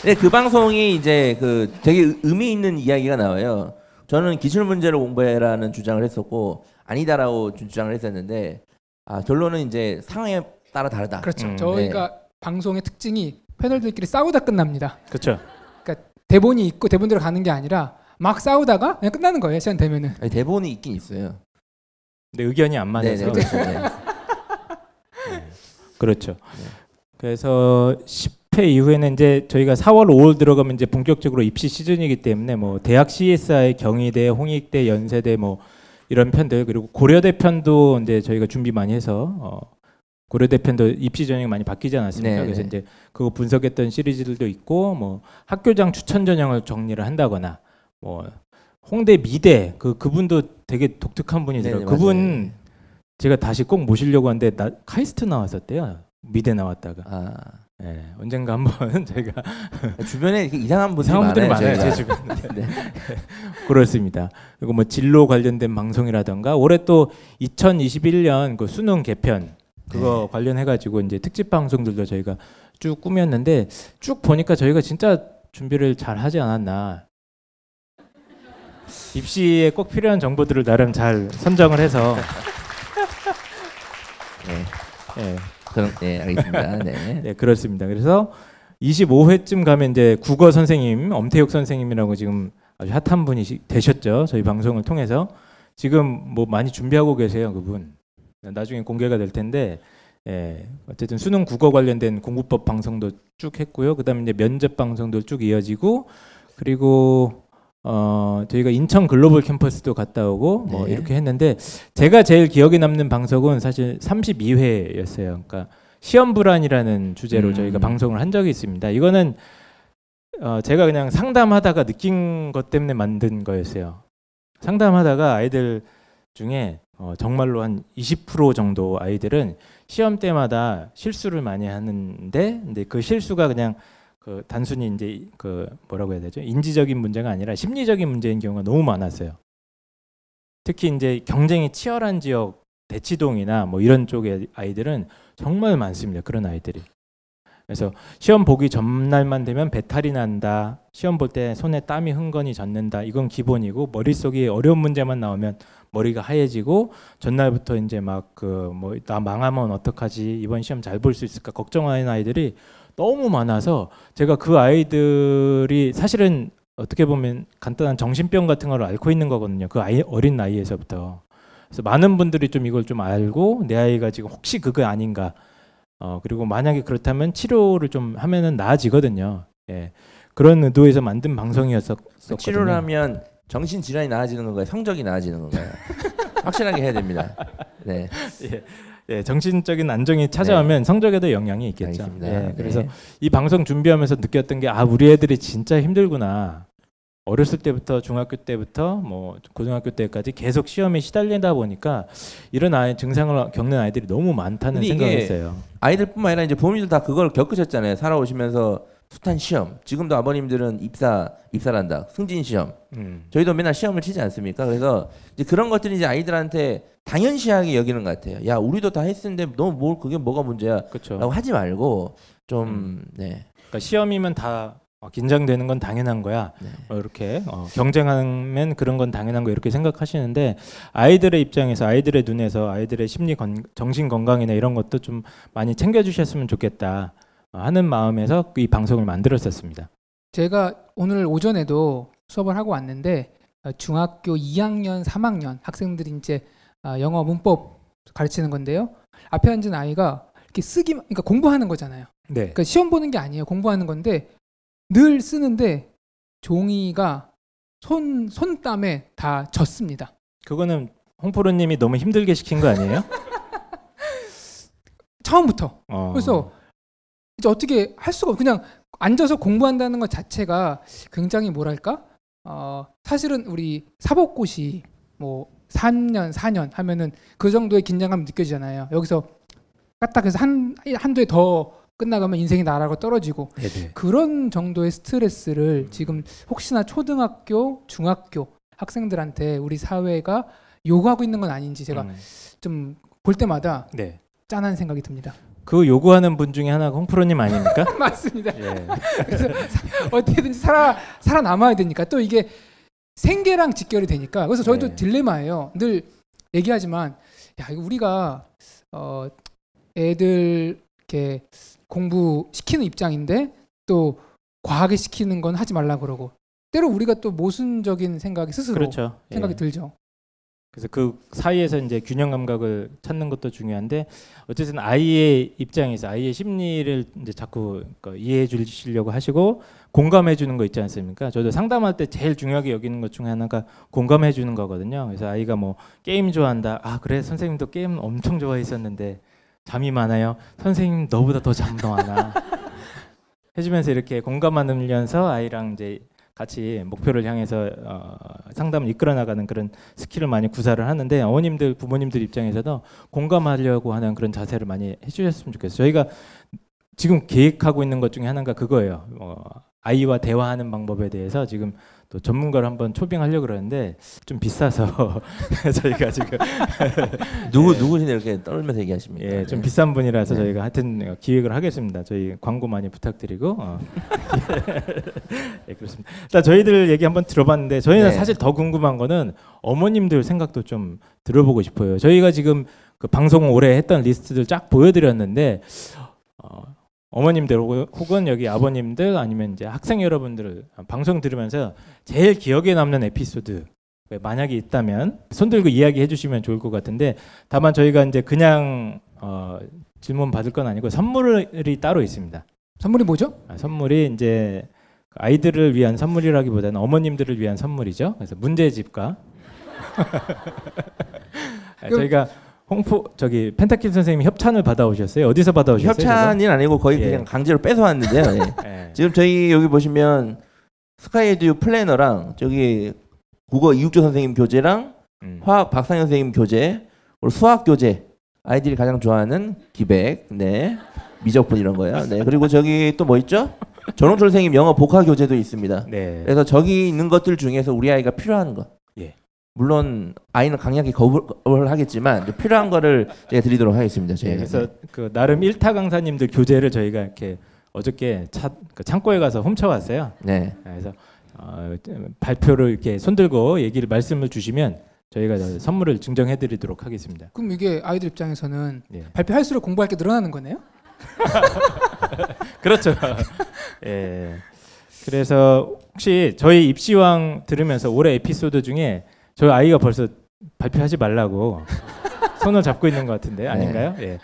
Speaker 2: 근데 <laughs> 그 방송이 이제 그 되게 의미 있는 이야기가 나와요. 저는 기출 문제를 공부해라는 주장을 했었고 아니다라고 주장을 했었는데 아 결론은 이제 상황에 따라 다르다.
Speaker 1: 그렇죠.
Speaker 3: 음,
Speaker 1: 저희가 방송의 특징이 패널들끼리 싸우다 끝납니다.
Speaker 3: 그렇죠.
Speaker 1: 대본이 있고 대본대로 가는 게 아니라 막 싸우다가 그냥 끝나는 거예요. 시간 되면은.
Speaker 2: 아니, 대본이 있긴 있어요.
Speaker 3: 근데 의견이 안 맞아서.
Speaker 2: 네네, 그렇죠. 네.
Speaker 3: 그렇죠. 그래서 10회 이후에는 이제 저희가 4월 5월 들어가면 이제 본격적으로 입시 시즌이기 때문에 뭐 대학 CSI, 경희대, 홍익대, 연세대 뭐 이런 편들 그리고 고려대 편도 이제 저희가 준비 많이 해서 어 고려대 편도 입시 전형이 많이 바뀌지 않았습니까?
Speaker 2: 네,
Speaker 3: 그래서
Speaker 2: 네.
Speaker 3: 이제 그거 분석했던 시리즈들도 있고 뭐 학교장 추천 전형을 정리를 한다거나 뭐 홍대 미대 그 그분도 되게 독특한 분이더라고요.
Speaker 2: 네네,
Speaker 3: 그분
Speaker 2: 맞아요.
Speaker 3: 제가 다시 꼭 모시려고 하는데 나, 카이스트 나왔었대요. 미대 나왔다가.
Speaker 2: 아
Speaker 3: 예, 언젠가 한번 <laughs> 저희가
Speaker 2: 주변에 이상한 분들이
Speaker 3: 이상한 분들이 많아요.
Speaker 2: 저희가.
Speaker 3: 제 주변에. <laughs>
Speaker 2: 네. <laughs>
Speaker 3: 그렇습니다. 그리고 뭐 진로 관련된 방송이라던가 올해 또 2021년 그 수능 개편 그거
Speaker 2: 네.
Speaker 3: 관련해 가지고 이제 특집 방송들도 저희가 쭉 꾸몄는데 쭉 보니까 저희가 진짜 준비를 잘 하지 않았나. 입시에 꼭 필요한 정보들을 나름 잘 선정을 해서 <laughs>
Speaker 2: 네.
Speaker 3: 예,
Speaker 2: 그럼 네 알겠습니다. 네. <laughs>
Speaker 3: 네, 그렇습니다. 그래서 25회쯤 가면 이제 국어 선생님 엄태욱 선생님이라고 지금 아주 핫한 분이 시- 되셨죠. 저희 방송을 통해서 지금 뭐 많이 준비하고 계세요, 그분. 나중에 공개가 될 텐데 예, 어쨌든 수능 국어 관련된 공부법 방송도 쭉 했고요. 그다음에 이제 면접 방송도 쭉 이어지고 그리고 어 저희가 인천 글로벌 캠퍼스도 갔다 오고 뭐
Speaker 2: 네.
Speaker 3: 이렇게 했는데 제가 제일 기억에 남는 방송은 사실 32회였어요. 그러니까 시험 불안이라는 주제로
Speaker 2: 음.
Speaker 3: 저희가 방송을 한 적이 있습니다. 이거는 어 제가 그냥 상담하다가 느낀 것 때문에 만든 거였어요. 상담하다가 아이들 중에 어 정말로 한 20% 정도 아이들은 시험 때마다 실수를 많이 하는데 근데 그 실수가 그냥 그 단순히 이제 그 뭐라고 해야 되죠? 인지적인 문제가 아니라 심리적인 문제인 경우가 너무 많았어요. 특히 이제 경쟁이 치열한 지역 대치동이나 뭐 이런 쪽의 아이들은 정말 많습니다. 그런 아이들이. 그래서 시험 보기 전날만 되면 배탈이 난다. 시험 볼 때 손에 땀이 흥건히 젖는다. 이건 기본이고 머릿속에 어려운 문제만 나오면 머리가 하얘지고 전날부터 이제 막 그 뭐 나 망하면 어떡하지? 이번 시험 잘 볼 수 있을까 걱정하는 아이들이 너무 많아서 제가 그 아이들이 사실은 어떻게 보면 간단한 정신병 같은 걸 앓고 있는 거거든요. 그 아이 어린 나이에서부터. 그래서 많은 분들이 좀 이걸 좀 알고 내 아이가 지금 혹시 그거 아닌가. 어 그리고 만약에 그렇다면 치료를 좀 하면은 나아지거든요. 예. 그런 의도에서 만든 방송이었었거든요.
Speaker 2: 치료를 하면 정신 질환이 나아지는 건가요? 성적이 나아지는 건가요? <laughs> 확실하게 해야 됩니다. 네. <laughs>
Speaker 3: 예, 정신적인 안정이 찾아오면 성적에도 영향이 있겠죠.
Speaker 2: 알겠습니다.
Speaker 3: 예,
Speaker 2: 네.
Speaker 3: 그래서 이 방송 준비하면서 느꼈던 게 아 우리 애들이 진짜 힘들구나. 어렸을 때부터 중학교 때부터 뭐 고등학교 때까지 계속 시험에 시달리다 보니까 이런 아이 증상을 겪는 아이들이 너무 많다는
Speaker 2: 이게
Speaker 3: 했어요.
Speaker 2: 아이들뿐만 아니라 이제 부모님들 다 그걸 겪으셨잖아요. 살아오시면서 숱한 시험. 지금도 아버님들은 입사 입사란다. 승진 시험.
Speaker 3: 음.
Speaker 2: 저희도 맨날 시험을 치지 않습니까? 그래서 이제 그런 것들이 이제 아이들한테 당연시하게 여기는 것 같아요. 야, 우리도 다 했는데 너뭘 그게 뭐가 문제야?
Speaker 3: 그렇죠.
Speaker 2: 라고 하지 말고 좀
Speaker 3: 음.
Speaker 2: 네.
Speaker 3: 그러니까 시험이면 다 어, 긴장되는 건 당연한 거야.
Speaker 2: 네.
Speaker 3: 어, 이렇게 어, 경쟁하면 그런 건 당연한 거 이렇게 생각하시는데 아이들의 입장에서 아이들의 눈에서 아이들의 심리 건, 정신 건강이나 이런 것도 좀 많이 챙겨주셨으면 좋겠다 어, 하는 마음에서 이 방송을 만들었었습니다.
Speaker 1: 제가 오늘 오전에도 수업을 하고 왔는데 어, 중학교 2학년, 3학년 학생들이 이제 아, 영어 문법 가르치는 건데요. 앞에 앉은 아이가 이렇게 쓰기, 그러니까 공부하는 거잖아요.
Speaker 3: 네.
Speaker 1: 그러니까 시험 보는 게 아니에요. 공부하는 건데 늘 쓰는데 종이가 손 손땀에 다 젖습니다.
Speaker 3: 그거는 홍프로님이 너무 힘들게 시킨 거 아니에요? <laughs>
Speaker 1: 처음부터.
Speaker 3: 어.
Speaker 1: 그래서 이제 어떻게 할 수가 없. 그냥 앉아서 공부한다는 것 자체가 굉장히 뭐랄까? 어, 사실은 우리 사법고시 뭐 3년, 4년 하면은 그 정도의 긴장감 느껴지잖아요. 여기서 까딱해서 한 한두 해 더 끝나가면 인생이 나라고 떨어지고
Speaker 3: 네네.
Speaker 1: 그런 정도의 스트레스를 지금 혹시나 초등학교, 중학교 학생들한테 우리 사회가 요구하고 있는 건 아닌지 제가
Speaker 3: 음.
Speaker 1: 좀볼 때마다
Speaker 3: 네.
Speaker 1: 짠한 생각이 듭니다.
Speaker 3: 그 요구하는 분 중에 하나가 홍프로님 아닙니까? <laughs>
Speaker 1: 맞습니다.
Speaker 3: 예.
Speaker 1: 어떻게든지 살아 살아남아야 되니까 또 이게 생계랑 직결이 되니까 그래서 저희도
Speaker 3: 네.
Speaker 1: 딜레마예요. 늘 얘기하지만 야 이거 우리가 어 애들 이렇게 공부 시키는 입장인데 또 과하게 시키는 건 하지 말라 그러고 때로 우리가 또 모순적인 생각이 스스로
Speaker 3: 그렇죠.
Speaker 1: 생각이
Speaker 3: 예.
Speaker 1: 들죠.
Speaker 3: 그래서 그 사이에서 이제 균형 감각을 찾는 것도 중요한데 어쨌든 아이의 입장에서 아이의 심리를 이제 자꾸 그 이해해 주시려고 하시고 공감해 주는 거 있지 않습니까? 저도 상담할 때 제일 중요하게 여기는 것 중에 하나가 공감해 주는 거거든요. 그래서 아이가 뭐 게임 좋아한다. 아 그래 선생님도 게임 엄청 좋아했었는데 잠이 많아요. 선생님 너보다 더 잠도 많아. <laughs> 해주면서 이렇게 공감하면서 아이랑 이제 같이 목표를 향해서 어, 상담을 이끌어 나가는 그런 skill을 많이 구사를 하는데 어머님들 부모님들 입장에서도 공감하려고 하는 그런 자세를 많이 해주셨으면 좋겠어요. 저희가 지금 계획하고 있는 것 중에 하나가 그거예요. 어, 아이와 대화하는 방법에 대해서 지금 또 전문가를 한번 초빙하려고 그러는데 좀 비싸서 <laughs> 저희가 지금 <laughs>
Speaker 2: 누구
Speaker 3: 예.
Speaker 2: 누구신데 이렇게 떨면서 얘기하십니까?
Speaker 3: 예, 좀
Speaker 2: 네.
Speaker 3: 비싼 분이라서
Speaker 2: 네.
Speaker 3: 저희가 하여튼 기획을 하겠습니다. 저희 광고 많이 부탁드리고. 어. <laughs> 예, 그렇습니다. 일단 저희들 얘기 한번 들어봤는데 저희는
Speaker 2: 네.
Speaker 3: 사실 더 궁금한 거는 어머님들 생각도 좀 들어보고 싶어요. 저희가 지금 그 방송 올해 했던 리스트들 쫙 보여드렸는데 어, 어머님들 혹은- 여기 아버님들 아니면 이제 학생 여러분들 방송 들으면서 제일 기억에 남는 에피소드 왜 만약에 있다면 손 들고 이야기해 주시면 좋을 것 같은데 다만 저희가 이제 그냥 어, 질문 받을 건 아니고 선물이 따로 있습니다.
Speaker 1: 선물이 뭐죠?
Speaker 3: 아, 선물이 이제 그 아이들을 위한 선물이라기보다는 어머님들을 위한 선물이죠. 그래서 문제집과 저희가 홍포 저기 펜타킬 선생님이 협찬을 받아오셨어요. 어디서 받아오셨어요?
Speaker 2: 협찬이 아니고 거의
Speaker 3: 예.
Speaker 2: 그냥 강제로 뺏어왔는데요. <laughs> 예.
Speaker 3: 예.
Speaker 2: 지금 저희 여기 보시면 스카이에듀 플래너랑 저기 국어 이육조 선생님 교재랑
Speaker 3: 음.
Speaker 2: 화학 박상현 선생님 교재, 그리고 수학 교재 아이들이 가장 좋아하는 기백, 네 미적분 이런 거요. 네 그리고 저기 또 뭐 있죠? 전홍철 선생님 영어 복화 교재도 있습니다.
Speaker 3: 네.
Speaker 2: 그래서 저기 있는 것들 중에서 우리 아이가 필요한 것.
Speaker 3: 예.
Speaker 2: 물론 아이는 강력히 거부를 하겠지만 필요한 거를 제가 드리도록 하겠습니다.
Speaker 3: 예,
Speaker 2: 저희가.
Speaker 3: 그래서 그 나름 일타 강사님들 교재를 저희가 이렇게 어저께 차, 그 창고에 가서 훔쳐왔어요.
Speaker 2: 네.
Speaker 3: 그래서 어, 발표를 이렇게 손들고 얘기를 말씀을 주시면 저희가 저 선물을 증정해드리도록 하겠습니다.
Speaker 1: 그럼 이게 아이들 입장에서는
Speaker 3: 예.
Speaker 1: 발표할수록 공부할 게 늘어나는 거네요? <laughs>
Speaker 3: 그렇죠. 예. 그래서 혹시 저희 입시왕 들으면서 올해 에피소드 중에 저희 아이가 벌써 발표하지 말라고 손을 잡고 있는 것 같은데 아닌가요? 예.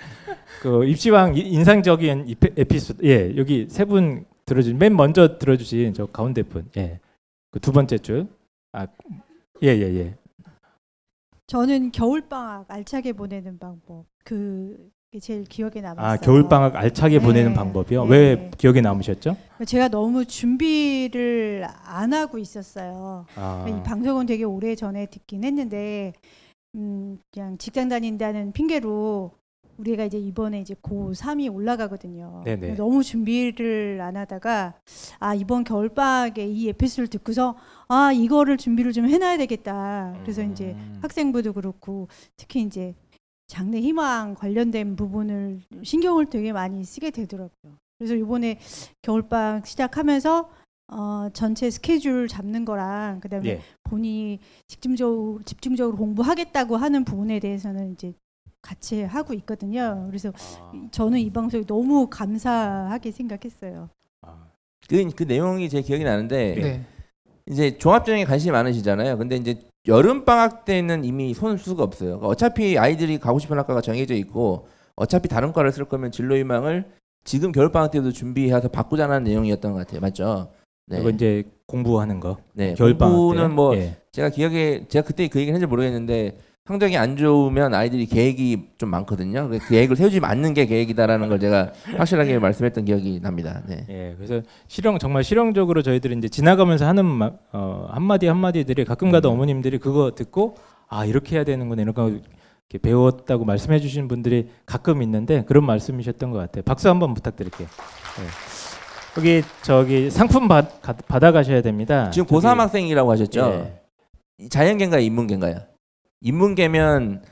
Speaker 3: 그 입시왕 이- 인상적인 에피소드 예 여기 세 분 들어주신 맨 먼저 들어주신 저 가운데 분 예. 그 두 번째 줄 아 예 예 예.
Speaker 4: 저는 겨울 방학 알차게 보내는 방법 그게 제일 기억에 남았어요.
Speaker 3: 아 겨울 방학 알차게
Speaker 4: 네.
Speaker 3: 보내는 방법이요.
Speaker 4: 네.
Speaker 3: 왜 기억에 남으셨죠?
Speaker 4: 제가 너무 준비를 안 하고 있었어요.
Speaker 3: 아,
Speaker 4: 이 방송은 되게 오래 전에 듣긴 했는데 음, 그냥 직장 다닌다는 핑계로 우리가 이제 이번에 이제 고3이 올라가거든요.
Speaker 3: 네네.
Speaker 4: 너무 준비를 안 하다가 아 이번 겨울방학에 이 에피소드를 듣고서 아 이거를 준비를 좀 해놔야 되겠다. 그래서 이제
Speaker 3: 음.
Speaker 4: 학생부도 그렇고 특히 이제 장래 희망 관련된 부분을 신경을 되게 많이 쓰게 되더라고요. 그래서 이번에 겨울방 시작하면서 어, 전체 스케줄 잡는 거랑 그다음에
Speaker 3: 예.
Speaker 4: 본인이 집중적으로 집중적으로 공부하겠다고 하는 부분에 대해서는 이제 같이 하고 있거든요. 그래서
Speaker 3: 아,
Speaker 4: 저는 이 방송이 너무 감사하게 생각했어요.
Speaker 3: 아,
Speaker 2: 그, 그 내용이 제 기억이 나는데
Speaker 1: 네.
Speaker 2: 이제 종합전형에 관심이 많으시잖아요. 근데 이제 여름 방학 때는 이미 손을 쓸 수가 없어요. 그러니까 어차피 아이들이 가고 싶은 학과가 정해져 있고 어차피 다른 과를 쓸 거면 진로 희망을 지금 겨울 방학 때도 준비해서 바꾸자는 내용이었던 것 같아요. 맞죠? 네.
Speaker 3: 이거 이제 공부하는 거.
Speaker 2: 네.
Speaker 3: 겨울 방학 때.
Speaker 2: 공부는 뭐
Speaker 3: 예.
Speaker 2: 제가 기억에 제가 그때 그 얘기를 했는지 모르겠는데 성적이 안 좋으면 아이들이 계획이 좀 많거든요. 그 계획을 세우지 않는 게 계획이다라는 걸 제가 확실하게 말씀했던 기억이 납니다. 네.
Speaker 3: 예, 그래서 실용 정말 실용적으로 저희들이 이제 지나가면서 하는 마, 어, 한마디 한마디들이 가끔가다
Speaker 2: 음.
Speaker 3: 어머님들이 그거 듣고 아 이렇게 해야 되는구나 이렇게 배웠다고 말씀해 주시는 분들이 가끔 있는데 그런 말씀이셨던 것 같아요. 박수 한번 부탁드릴게요. 예. 여기 저기 상품 받, 가- 받아 가셔야 됩니다.
Speaker 2: 지금
Speaker 3: 저기-
Speaker 2: 고3 학생이라고 하셨죠?
Speaker 3: 예.
Speaker 2: 자연계인가요, 인문계인가요? 인문계면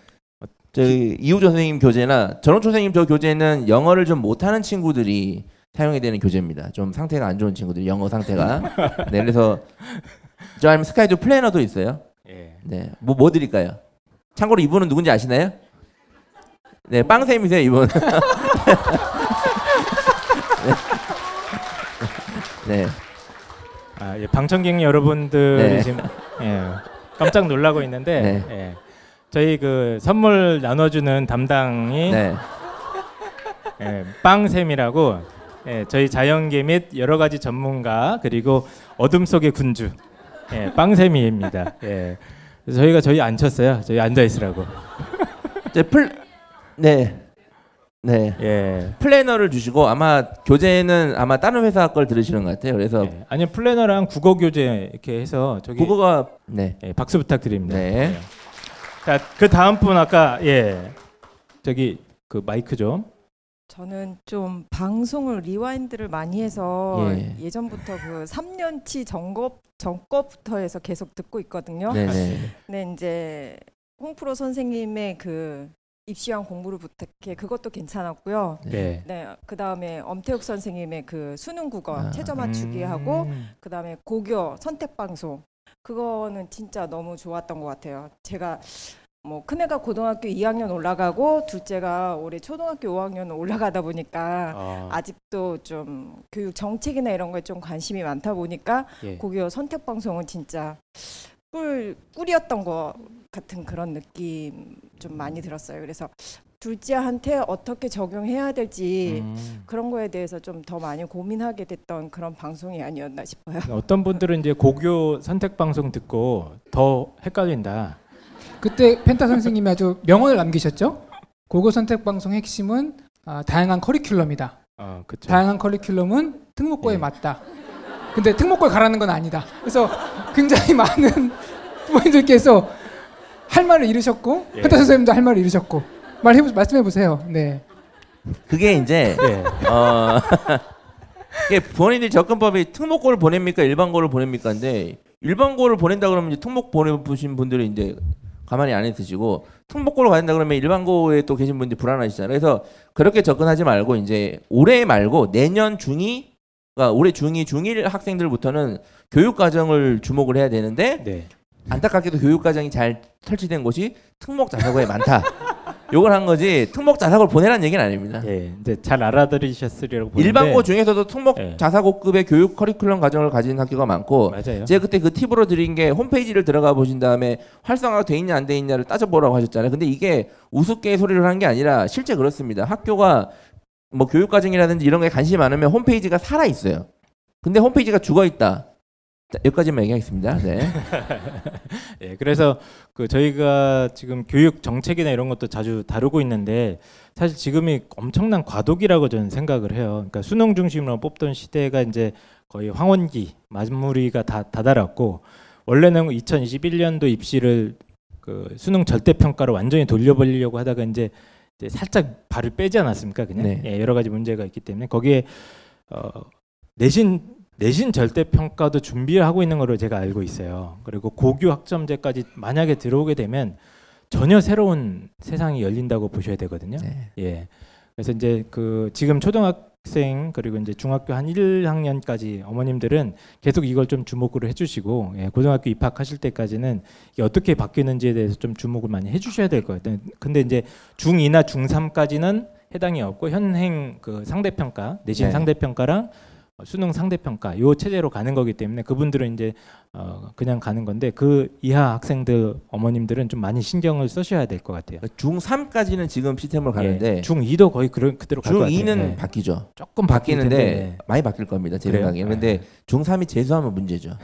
Speaker 2: 저희 이우조 선생님 교재나 전호초 선생님 저 교재는 영어를 좀 못하는 친구들이 사용해야 되는 교재입니다. 좀 상태가 안 좋은 친구들 영어 상태가. <laughs> 네, 그래서 저 아니면 스카이조 플래너도 있어요.
Speaker 3: 예.
Speaker 2: 네, 뭐 뭐 드릴까요? 참고로 이분은 누군지 아시나요? 네, 빵쌤이세요 이분. 네. <laughs> 네.
Speaker 3: 아, 예, 방청객 여러분들이
Speaker 2: 네.
Speaker 3: 지금 예, 깜짝 놀라고 있는데
Speaker 2: 네.
Speaker 3: 예, 저희 그 선물 나눠주는 담당이
Speaker 2: 네.
Speaker 3: 예, 빵샘이라고 예, 저희 자연계 및 여러 가지 전문가 그리고 어둠 속의 군주 예, 빵샘이입니다. 예. 그래서 저희가 저희 안 쳤어요. 저희 앉아 있으라고.
Speaker 2: 이제 플 네. 네.
Speaker 3: 예.
Speaker 2: 플래너를 주시고 아마 교재는 아마 다른 회사 걸 들으시는 것 같아요. 그래서
Speaker 3: 예. 아니 플래너랑 국어 교재 이렇게 해서 저기
Speaker 2: 국어가 네.
Speaker 3: 예, 박수 부탁드립니다.
Speaker 2: 네.
Speaker 3: 예. 자, 그 다음 분 아까 예. 저기 그 마이크 좀.
Speaker 5: 저는 좀 방송을 rewind를 많이 해서
Speaker 2: 예.
Speaker 5: 예. 전부터그 3년치 전거 전거부터 해서 계속 듣고 있거든요.
Speaker 2: 네, 네.
Speaker 5: 네, 이제 홍프로 선생님의 그 입시왕 공부를 부탁해 그것도 괜찮았고요.
Speaker 3: 네.
Speaker 5: 네, 그 다음에 엄태욱 선생님의 그 수능 국어
Speaker 2: 아.
Speaker 5: 최저 맞추기 하고
Speaker 3: 음.
Speaker 5: 그 다음에 고교 선택 방송 그거는 진짜 너무 좋았던 것 같아요. 제가 뭐 큰애가 고등학교 2학년 올라가고 둘째가 올해 초등학교 5학년 올라가다 보니까
Speaker 3: 아,
Speaker 5: 아직도 좀 교육 정책이나 이런 거에 좀 관심이 많다 보니까
Speaker 3: 예.
Speaker 5: 고교 선택 방송은 진짜 꿀 꿀이었던 것 같은 그런 느낌 좀 많이 들었어요. 그래서 둘째한테 어떻게 적용해야 될지
Speaker 3: 음.
Speaker 5: 그런 거에 대해서 좀 더 많이 고민하게 됐던 그런 방송이 아니었나 싶어요.
Speaker 3: 어떤 분들은 이제 고교 선택 방송 듣고 더 헷갈린다.
Speaker 1: 그때 펜타 선생님이 아주 명언을 남기셨죠. 고교 선택 방송 핵심은 아, 다양한 커리큘럼이다.
Speaker 3: 어, 그렇죠.
Speaker 1: 다양한 커리큘럼은 특목고에
Speaker 3: 예.
Speaker 1: 맞다. 근데 특목고에 가라는 건 아니다. 그래서 굉장히 많은 <laughs> 부모님들께서 할 말을 잃으셨고
Speaker 3: 예.
Speaker 1: 펜타 선생님도 할 말을 잃으셨고 말해 말씀해 보세요. 네.
Speaker 2: 그게 이제
Speaker 3: 예.
Speaker 2: 어 <laughs> 이게 부모님들이 접근법이 특목고를 보냅니까 일반고를 보냅니까 근데 일반고를 보낸다 그러면 이제 특목 보내보신 분들은 이제 가만히 안 있으시고 특목고를 가야 된다 그러면 일반고에 또 계신 분들이 불안하시잖아요. 그래서 그렇게 접근하지 말고 이제 올해 말고 내년 중2 그러니까 올해 중2 중1 학생들부터는 교육 과정을 주목을 해야 되는데
Speaker 3: 네.
Speaker 2: 안타깝게도 교육 과정이 잘 설치된 곳이 특목 자사고에 많다. <laughs> 요걸 한 거지 특목 자사고를 보내라는 얘기는 아닙니다.
Speaker 3: 예. 이제 잘 알아들으셨으리라고 보는데
Speaker 2: 일반고 중에서도 특목
Speaker 3: 예.
Speaker 2: 자사고급의 교육 커리큘럼 과정을 가진 학교가 많고
Speaker 3: 맞아요.
Speaker 2: 제가 그때 그 팁으로 드린 게 홈페이지를 들어가 보신 다음에 활성화가 돼 있냐 안 돼 있냐를 따져보라고 하셨잖아요. 근데 이게 우습게 소리를 한 게 아니라 실제 그렇습니다. 학교가 뭐 교육 과정이라든지 이런 거에 관심이 많으면 홈페이지가 살아 있어요. 근데 홈페이지가 죽어 있다. 자, 여기까지만 얘기하겠습니다. 네. <laughs>
Speaker 3: 예, 그래서 그 저희가 지금 교육 정책이나 이런 것도 자주 다루고 있는데 사실 지금이 엄청난 과도기라고 저는 생각을 해요. 그러니까 수능 중심으로 뽑던 시대가 이제 거의 황혼기 마무리가 다 다다랐고 원래는 2021년도 입시를 그 수능 절대 평가로 완전히 돌려버리려고 하다가 이제 살짝 발을 빼지 않았습니까? 그냥
Speaker 2: 네.
Speaker 3: 예, 여러 가지 문제가 있기 때문에 거기에 어, 내신 내신 절대 평가도 준비하고 있는 걸로 제가 알고 있어요. 그리고 고교 학점제까지 만약에 들어오게 되면 전혀 새로운 세상이 열린다고 보셔야 되거든요.
Speaker 2: 네.
Speaker 3: 예. 그래서 이제 그 지금 초등학 생 그리고 이제 중학교 한 1학년까지 어머님들은 계속 이걸 좀 주목을 해주시고 예, 고등학교 입학하실 때까지는 이게 어떻게 바뀌는지에 대해서 좀 주목을 많이 해주셔야 될것 같아요. 근데 이제 중2나 중3까지는 해당이 없고 현행 그 상대평가 내신
Speaker 2: 네.
Speaker 3: 상대평가랑 어, 수능 상대평가 요 체제로 가는 거기 때문에 그분들은 이제 어 그냥 가는 건데 그 이하 학생들 어머님들은 좀 많이 신경을 쓰셔야 될 것 같아요.
Speaker 2: 중3까지는 지금 시스템으로 가는데
Speaker 3: 예, 중2도 거의 그런 그대로 갈 것 같아요.
Speaker 2: 중2는
Speaker 3: 예.
Speaker 2: 바뀌죠.
Speaker 3: 조금
Speaker 2: 바뀌는데
Speaker 3: 텐데,
Speaker 2: 많이 바뀔 겁니다. 제
Speaker 3: 그래요?
Speaker 2: 생각에는. 근데
Speaker 3: 네.
Speaker 2: 중3이 재수하면 문제죠.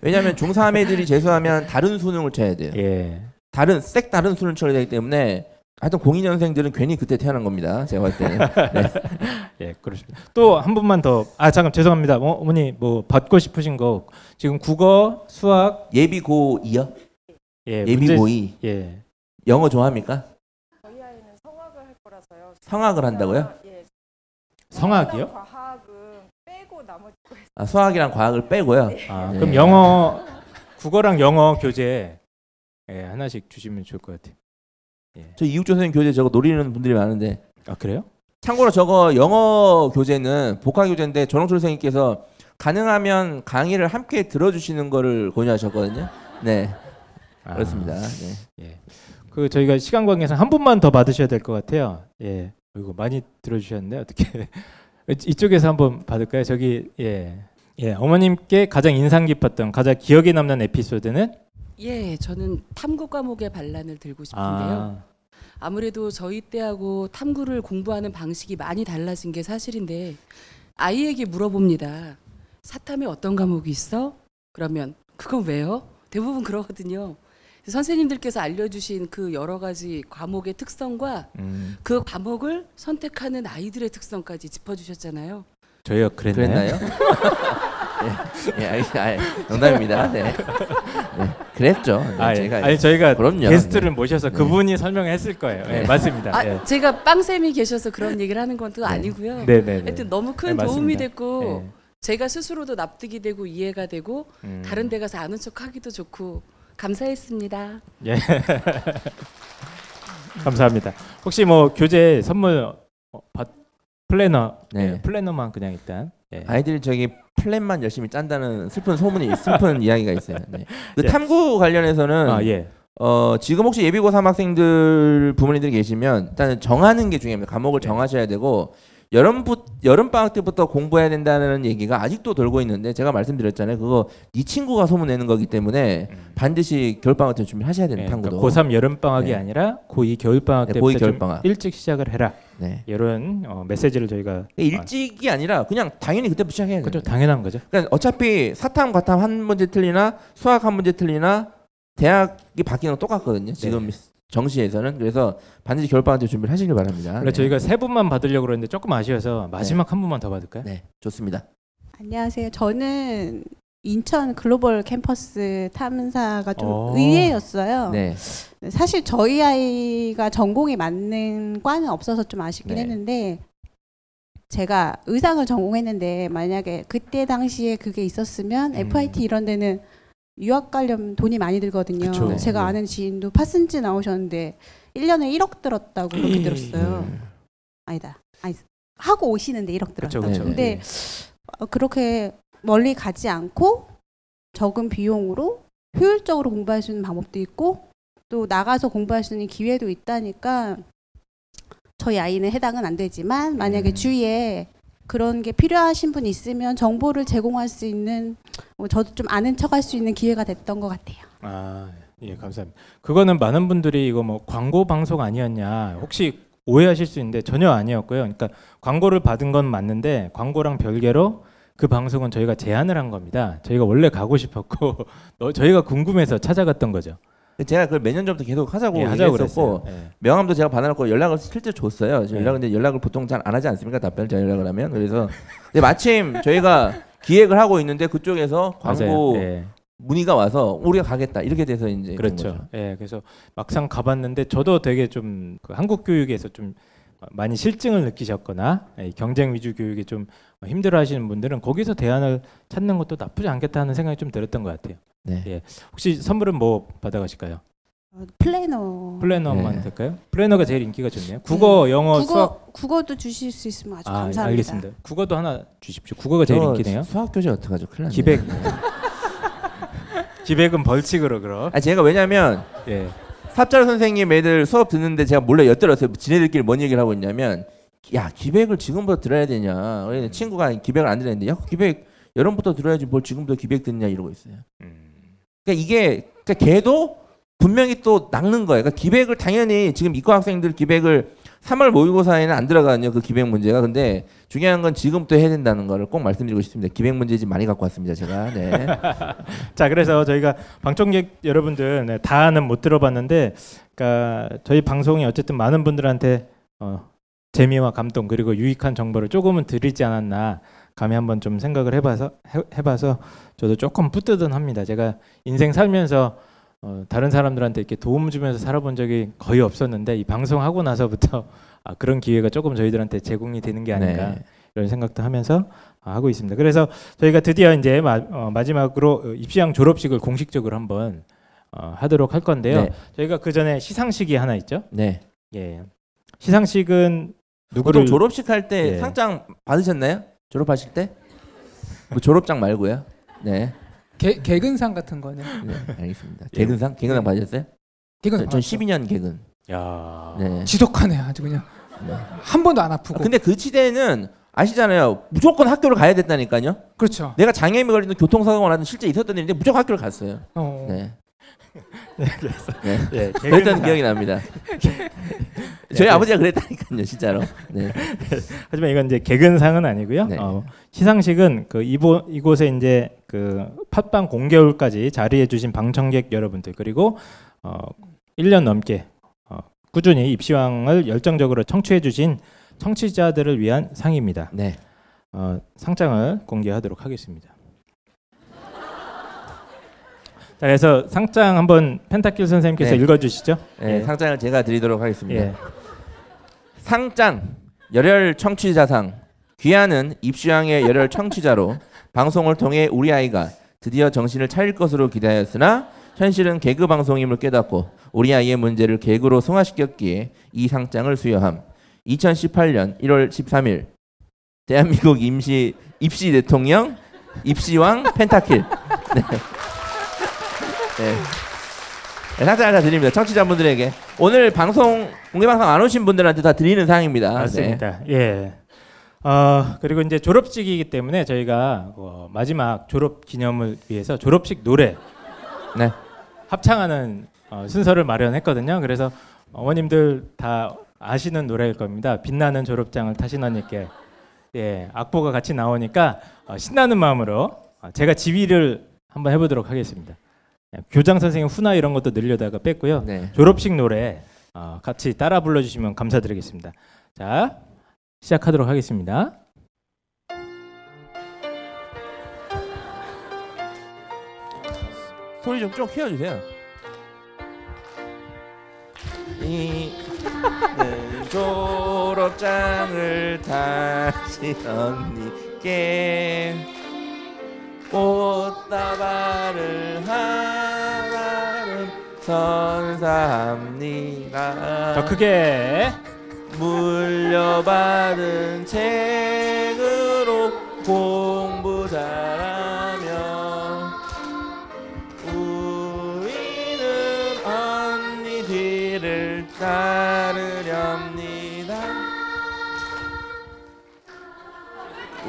Speaker 2: 왜냐하면 중3 애들이 재수하면 다른 수능을 쳐야 돼요.
Speaker 3: 예.
Speaker 2: 다른 색 다른 수능을 쳐야 되기 때문에 하여튼 02년생들은 괜히 그때 태어난 겁니다. 제가 볼 때는. <laughs>
Speaker 3: 예, 그렇습니다. 또 한 분만 더. 아, 잠깐 죄송합니다. 어, 어머니 뭐 받고 싶으신 거 지금 국어, 수학,
Speaker 2: 예비 고2요?
Speaker 3: 예,
Speaker 2: 예비
Speaker 3: 문제-
Speaker 2: 고2.
Speaker 3: 예.
Speaker 2: 영어 좋아합니까?
Speaker 5: 저희 아이는 성악을 할 거라서요.
Speaker 2: 성악을 한다고요?
Speaker 5: 예.
Speaker 3: 성악이요?
Speaker 5: 과학은 빼고 나머지 거
Speaker 2: 아, 수학이랑 과학을 빼고요.
Speaker 3: 아,
Speaker 2: 네.
Speaker 3: 그럼 영어 국어랑 영어 교재 예, 하나씩 주시면 좋을 것 같아요.
Speaker 2: 저 이육조 선생님 교재 저거 노리는 분들이 많은데
Speaker 3: 아, 그래요?
Speaker 2: 참고로 저거 영어 교재는 복화 교재인데 전홍철 선생님께서 가능하면 강의를 함께 들어주시는 거를 권유하셨거든요. 네,
Speaker 3: 아,
Speaker 2: 그렇습니다. 네.
Speaker 3: 예. 그 저희가 시간 관계상 한 분만 더 받으셔야 될 것 같아요. 예. 이거 많이 들어 주셨는데 어떻게 <laughs> 이쪽에서 한번 받을까요? 저기 예. 예, 어머님께 가장 인상 깊었던 가장 기억에 남는 에피소드는
Speaker 6: 예, 저는 탐구 과목의 반란을 들고 싶은데요.
Speaker 3: 아,
Speaker 6: 아무래도 저희 때하고 탐구를 공부하는 방식이 많이 달라진 게 사실인데 아이에게 물어봅니다. 사탐에 어떤 과목이 있어? 그러면 그건 왜요? 대부분 그러거든요. 선생님들께서 알려주신 그 여러 가지 과목의 특성과
Speaker 3: 음,
Speaker 6: 그 과목을 선택하는 아이들의 특성까지 짚어주셨잖아요.
Speaker 3: 저희가 그랬나요?
Speaker 2: 그랬나요? <laughs> 예, 예, 알겠, 아, 농담입니다. 네. 네, 그랬죠. 네,
Speaker 3: 아, 예.
Speaker 2: 제가
Speaker 3: 아니 저희가
Speaker 2: 그럼요.
Speaker 3: 게스트를
Speaker 2: 네.
Speaker 3: 모셔서 그분이 설명했을 거예요. 예,
Speaker 2: 네.
Speaker 3: 맞습니다.
Speaker 6: 아,
Speaker 3: 예.
Speaker 6: 제가 빵쌤이 계셔서 그런 얘기를 하는 건또
Speaker 2: 네.
Speaker 6: 아니고요.
Speaker 3: 네, 네, 네.
Speaker 6: 하여튼 너무 큰
Speaker 3: 네.
Speaker 6: 도움이 됐고
Speaker 3: 예.
Speaker 6: 제가 스스로도 납득이 되고 이해가 되고
Speaker 3: 음.
Speaker 6: 다른 데 가서 아는 척 하기도 좋고 감사했습니다. <laughs>
Speaker 3: 감사합니다. 혹시 뭐 교재 선물 어, 받, 플래너
Speaker 2: 네.
Speaker 3: 예, 플래너만 그냥 일단 예.
Speaker 2: 아이들이 저기 플랜만 열심히 짠다는 슬픈 소문이 슬픈 <laughs> 이야기가 있어요. 네. 그
Speaker 3: 예.
Speaker 2: 탐구 관련해서는
Speaker 3: 아 예.
Speaker 2: 어, 지금 혹시 예비고 3학생들 부모님들이 계시면 일단 정하는 게 중요합니다. 과목을
Speaker 3: 네.
Speaker 2: 정하셔야 되고 여름 부 여름 방학 때부터 공부해야 된다는 얘기가 아직도 돌고 있는데 제가 말씀드렸잖아요. 그거 네 친구가 소문내는 거기 때문에
Speaker 3: 음.
Speaker 2: 반드시 겨울 방학 때 준비하셔야 되는
Speaker 3: 예, 그러니까
Speaker 2: 탐구도.
Speaker 3: 고3 여름 방학이
Speaker 2: 네.
Speaker 3: 아니라 고2 겨울 방학
Speaker 2: 네,
Speaker 3: 때부터
Speaker 2: 고2 겨울
Speaker 3: 좀
Speaker 2: 방학.
Speaker 3: 일찍 시작을 해라.
Speaker 2: 네.
Speaker 3: 이런 어, 메시지를 저희가
Speaker 2: 일찍이 아니라 그냥 당연히 그때부터 시작해야 돼요.
Speaker 3: 그죠 당연한 거죠.
Speaker 2: 그러니까 어차피 사탐, 과탐 한 문제 틀리나 수학 한 문제 틀리나 대학이 바뀌는 건 똑같거든요. 지금 정시에서는 그래서 반드시 겨울방학 때 준비를 하시길 바랍니다.
Speaker 3: 원래
Speaker 2: 네.
Speaker 3: 저희가 세 분만 받으려고 그랬는데 조금 아쉬워서 마지막 한 분만 더 받을까요?
Speaker 2: 네 좋습니다.
Speaker 7: 안녕하세요. 저는 인천 글로벌 캠퍼스 탐사가 좀
Speaker 3: 어.
Speaker 7: 의외였어요.
Speaker 2: 네.
Speaker 7: 사실 저희 아이가 전공이 맞는 과는 없어서 좀 아쉽긴
Speaker 2: 네.
Speaker 7: 했는데 제가 의상을 전공했는데 만약에 그때 당시에 그게 있었으면
Speaker 3: 음.
Speaker 7: FIT 이런 데는 유학 가려면 돈이 많이 들거든요.
Speaker 3: 그쵸.
Speaker 7: 제가
Speaker 3: 네.
Speaker 7: 아는 지인도 파슨지 나오셨는데 1년에 1억 들었다고 그렇게 들었어요.
Speaker 2: 음.
Speaker 7: 아니다. 아니 하고 오시는데 1억
Speaker 3: 그쵸,
Speaker 7: 들었다고.
Speaker 3: 그쵸.
Speaker 7: 근데 어, 그렇게 멀리 가지 않고 적은 비용으로 효율적으로 공부할 수 있는 방법도 있고 또 나가서 공부할 수 있는 기회도 있다니까 저희 아이는 해당은 안 되지만 만약에
Speaker 3: 음.
Speaker 7: 주위에 그런 게 필요하신 분 있으면 정보를 제공할 수 있는 뭐 저도 좀 아는 척할 수 있는 기회가 됐던 것 같아요.
Speaker 3: 아, 예, 감사합니다. 그거는 많은 분들이 이거 뭐 광고 방송 아니었냐 혹시 오해하실 수 있는데 전혀 아니었고요. 그러니까 광고를 받은 건 맞는데 광고랑 별개로 그 방송은 저희가 제안을 한 겁니다. 저희가 원래 가고 싶었고 <laughs> 어, 저희가 궁금해서 찾아갔던 거죠.
Speaker 2: 제가 그걸 몇 년 전부터 계속 하자고
Speaker 3: 예, 하자고
Speaker 2: 얘기했었고.
Speaker 3: 예.
Speaker 2: 명함도 제가 받아놓고 연락을 실제 줬어요. 저
Speaker 3: 네.
Speaker 2: 연락은 이제 연락을 보통 잘 안 하지 않습니까? 답변을 제가 연락을 하면 그래서 근데 마침 저희가 기획을 하고 있는데 그쪽에서 광고.
Speaker 3: 예.
Speaker 2: 문의가 와서 우리가 가겠다 이렇게 돼서 이제 된 그렇죠.
Speaker 3: 예, 그래서 막상 가봤는데 저도 되게 좀 그 한국 교육에서 좀 많이 실증을 느끼셨거나 예, 경쟁 위주 교육에 좀 힘들어하시는 분들은 거기서 대안을 찾는 것도 나쁘지 않겠다 하는 생각이 좀 들었던 것 같아요.
Speaker 2: 네.
Speaker 3: 예. 혹시 선물은 뭐 받아가실까요?
Speaker 7: 어, 플래너.
Speaker 3: 플래너만
Speaker 2: 네.
Speaker 3: 될까요? 플래너가 제일 인기가 좋네요. 국어, 영어,
Speaker 7: 국어
Speaker 3: 수학.
Speaker 7: 국어도 주실 수 있으면 아주
Speaker 3: 아,
Speaker 7: 감사합니다.
Speaker 3: 알겠습니다. 국어도 하나 주십시오. 국어가 제일
Speaker 2: 저
Speaker 3: 인기네요.
Speaker 2: 수학 교재 어떡하죠? 큰일 났네.
Speaker 3: 기백. <laughs> 기백은 벌칙으로 그럼.
Speaker 2: 아 제가 왜냐면
Speaker 3: 예.
Speaker 2: 삽자루 선생님 애들 수업 듣는데 제가 몰래 엿들었어요. 지네들끼리 뭔 얘기를 하고 있냐면 야 기백을 지금부터 들어야 되냐. 그래서 친구가 기백을 안 들었는데 야 기백 여름부터 들어야지 뭘 지금부터 기백 듣냐 이러고 있어요.
Speaker 3: 음.
Speaker 2: 그러니까 이게 그러니까 걔도 분명히 또 낚는 거예요. 그러니까 기백을 당연히 지금 이과 학생들 기백을 3월 모의고사에는 안 들어가거든요. 그 기백 문제가. 근데 중요한 건 지금부터 해야 된다는 거를 꼭 말씀드리고 싶습니다. 기백 문제 집 많이 갖고 왔습니다. 제가. 네. <laughs>
Speaker 3: 자, 그래서 저희가 방청객 여러분들 네, 다는 못 들어봤는데, 그러니까 저희 방송이 어쨌든 많은 분들한테 어, 재미와 감동 그리고 유익한 정보를 조금은 드리지 않았나 감히 한번 좀 생각을 해봐서 해, 해봐서 저도 조금 뿌듯은 합니다. 제가 인생 살면서 어, 다른 사람들한테 이렇게 도움 주면서 살아본 적이 거의 없었는데 이 방송 하고 나서부터 <laughs> 아, 그런 기회가 조금 저희들한테 제공이 되는 게 아닌가
Speaker 2: 네.
Speaker 3: 이런 생각도 하면서 아, 하고 있습니다. 그래서 저희가 드디어 이제 마, 어, 마지막으로 어, 입시왕 졸업식을 공식적으로 한번 어, 하도록 할 건데요.
Speaker 2: 네.
Speaker 3: 저희가 그 전에 시상식이 하나 있죠.
Speaker 2: 네.
Speaker 3: 예. 시상식은
Speaker 2: 보통
Speaker 3: 누구를
Speaker 2: 졸업식 할때
Speaker 3: 예.
Speaker 2: 상장 받으셨나요? 졸업하실 때? 뭐 졸업장 말고요. 네.
Speaker 1: 개, 개근상 같은 거는
Speaker 2: 네, 알겠습니다.
Speaker 3: 예.
Speaker 2: 개근상? 개근상 받으셨어요?
Speaker 1: 개근
Speaker 2: 전 12년 개근.
Speaker 3: 야.
Speaker 2: 네.
Speaker 1: 지독하네 아주 그냥
Speaker 2: 네.
Speaker 1: 한 번도 안 아프고
Speaker 2: 아, 근데 그 시대에는 아시잖아요. 무조건 학교를 가야 됐다니까요.
Speaker 1: 그렇죠.
Speaker 2: 내가 장애인이 걸리는 교통사고가 나든 실제 있었던 일인데 무조건 학교를 갔어요.
Speaker 1: 어.
Speaker 2: 네. <laughs>
Speaker 3: 예,
Speaker 2: 그랬던
Speaker 3: 개근상.
Speaker 2: 기억이 납니다. <laughs> 저희 아버지가 그랬다니까요, 진짜로. 네. <laughs>
Speaker 3: 하지만 이건 이제 개근상은 아니고요.
Speaker 2: 네.
Speaker 3: 어, 시상식은 그 이보, 이곳에 이제 그 팟빵 공개홀까지 자리해 주신 방청객 여러분들 그리고 어, 1년 넘게 어, 꾸준히 입시왕을 열정적으로 청취해 주신 청취자들을 위한 상입니다.
Speaker 2: 네.
Speaker 3: 어, 상장을 공개하도록 하겠습니다. 자, 그래서 상장 한번 펜타킬 선생님께서
Speaker 2: 네.
Speaker 3: 읽어주시죠.
Speaker 2: 네,
Speaker 3: 예.
Speaker 2: 상장을 제가 드리도록 하겠습니다.
Speaker 3: 예.
Speaker 2: 상장 열혈 청취자상 귀하는 입시왕의 열혈 청취자로 <laughs> 방송을 통해 우리 아이가 드디어 정신을 차릴 것으로 기대하였으나 현실은 개그 방송임을 깨닫고 우리 아이의 문제를 개그로 승화시켰기에 이 상장을 수여함. 2018년 1월 13일 대한민국 임시 입시 대통령 입시왕 펜타킬. <laughs> 네. 네. 네, 상장을 다 드립니다. 청취자분들에게 오늘 방송 공개 방송 안 오신 분들한테 다 드리는 상입니다. 네.
Speaker 3: 맞습니다. 예. 어, 그리고 이제 졸업식이기 때문에 저희가 어, 마지막 졸업 기념을 위해서 졸업식 노래
Speaker 2: 네.
Speaker 3: 합창하는 어, 순서를 마련했거든요. 그래서 어머님들 다 아시는 노래일 겁니다. 빛나는 졸업장을 타신 언니께 예, 악보가 같이 나오니까 어, 신나는 마음으로 어, 제가 지휘를 한번 해보도록 하겠습니다. 예, 교장 선생님 후나 이런 것도 늘려다가 뺐고요.
Speaker 2: 네.
Speaker 3: 졸업식 노래 어, 같이 따라 불러주시면 감사드리겠습니다. 자 시작하도록 하겠습니다.
Speaker 2: 소리 좀좀 키워주세요. 이 졸업장을 다시 언니께 꽃다발을 하나를 선사합니다.
Speaker 3: 더 크게
Speaker 2: 물려받은 책으로 공부 잘하며 우리는 언니 뒤를 따르렵니다.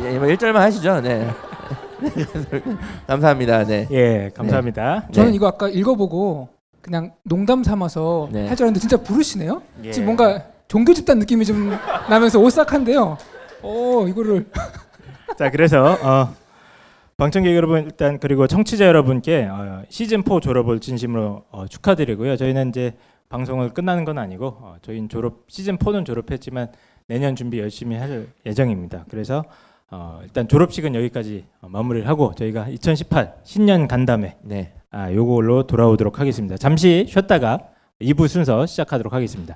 Speaker 2: 예, 뭐 1절만 하시죠. 네. <laughs> 감사합니다. 네.
Speaker 3: 예 감사합니다.
Speaker 1: 저는
Speaker 2: 네.
Speaker 1: 이거 아까 읽어보고 그냥 농담 삼아서
Speaker 2: 네.
Speaker 1: 할줄 알았는데 진짜 부르시네요.
Speaker 3: 예.
Speaker 1: 지금 뭔가 종교 집단 느낌이 좀 나면서 오싹한데요. 어 이거를 <laughs>
Speaker 3: 자 그래서 어, 방청객 여러분 일단 그리고 청취자 여러분께 어, 시즌 4 졸업을 진심으로 어, 축하드리고요. 저희는 이제 방송을 끝나는 건 아니고 어, 저희는 졸업 시즌 4는 졸업했지만 내년 준비 열심히 할 예정입니다. 그래서 어, 일단 졸업식은 여기까지 어, 마무리를 하고 저희가 2018 신년 간담회
Speaker 2: 네.
Speaker 3: 아, 요걸로 돌아오도록 하겠습니다. 잠시 쉬었다가 2부 순서 시작하도록 하겠습니다.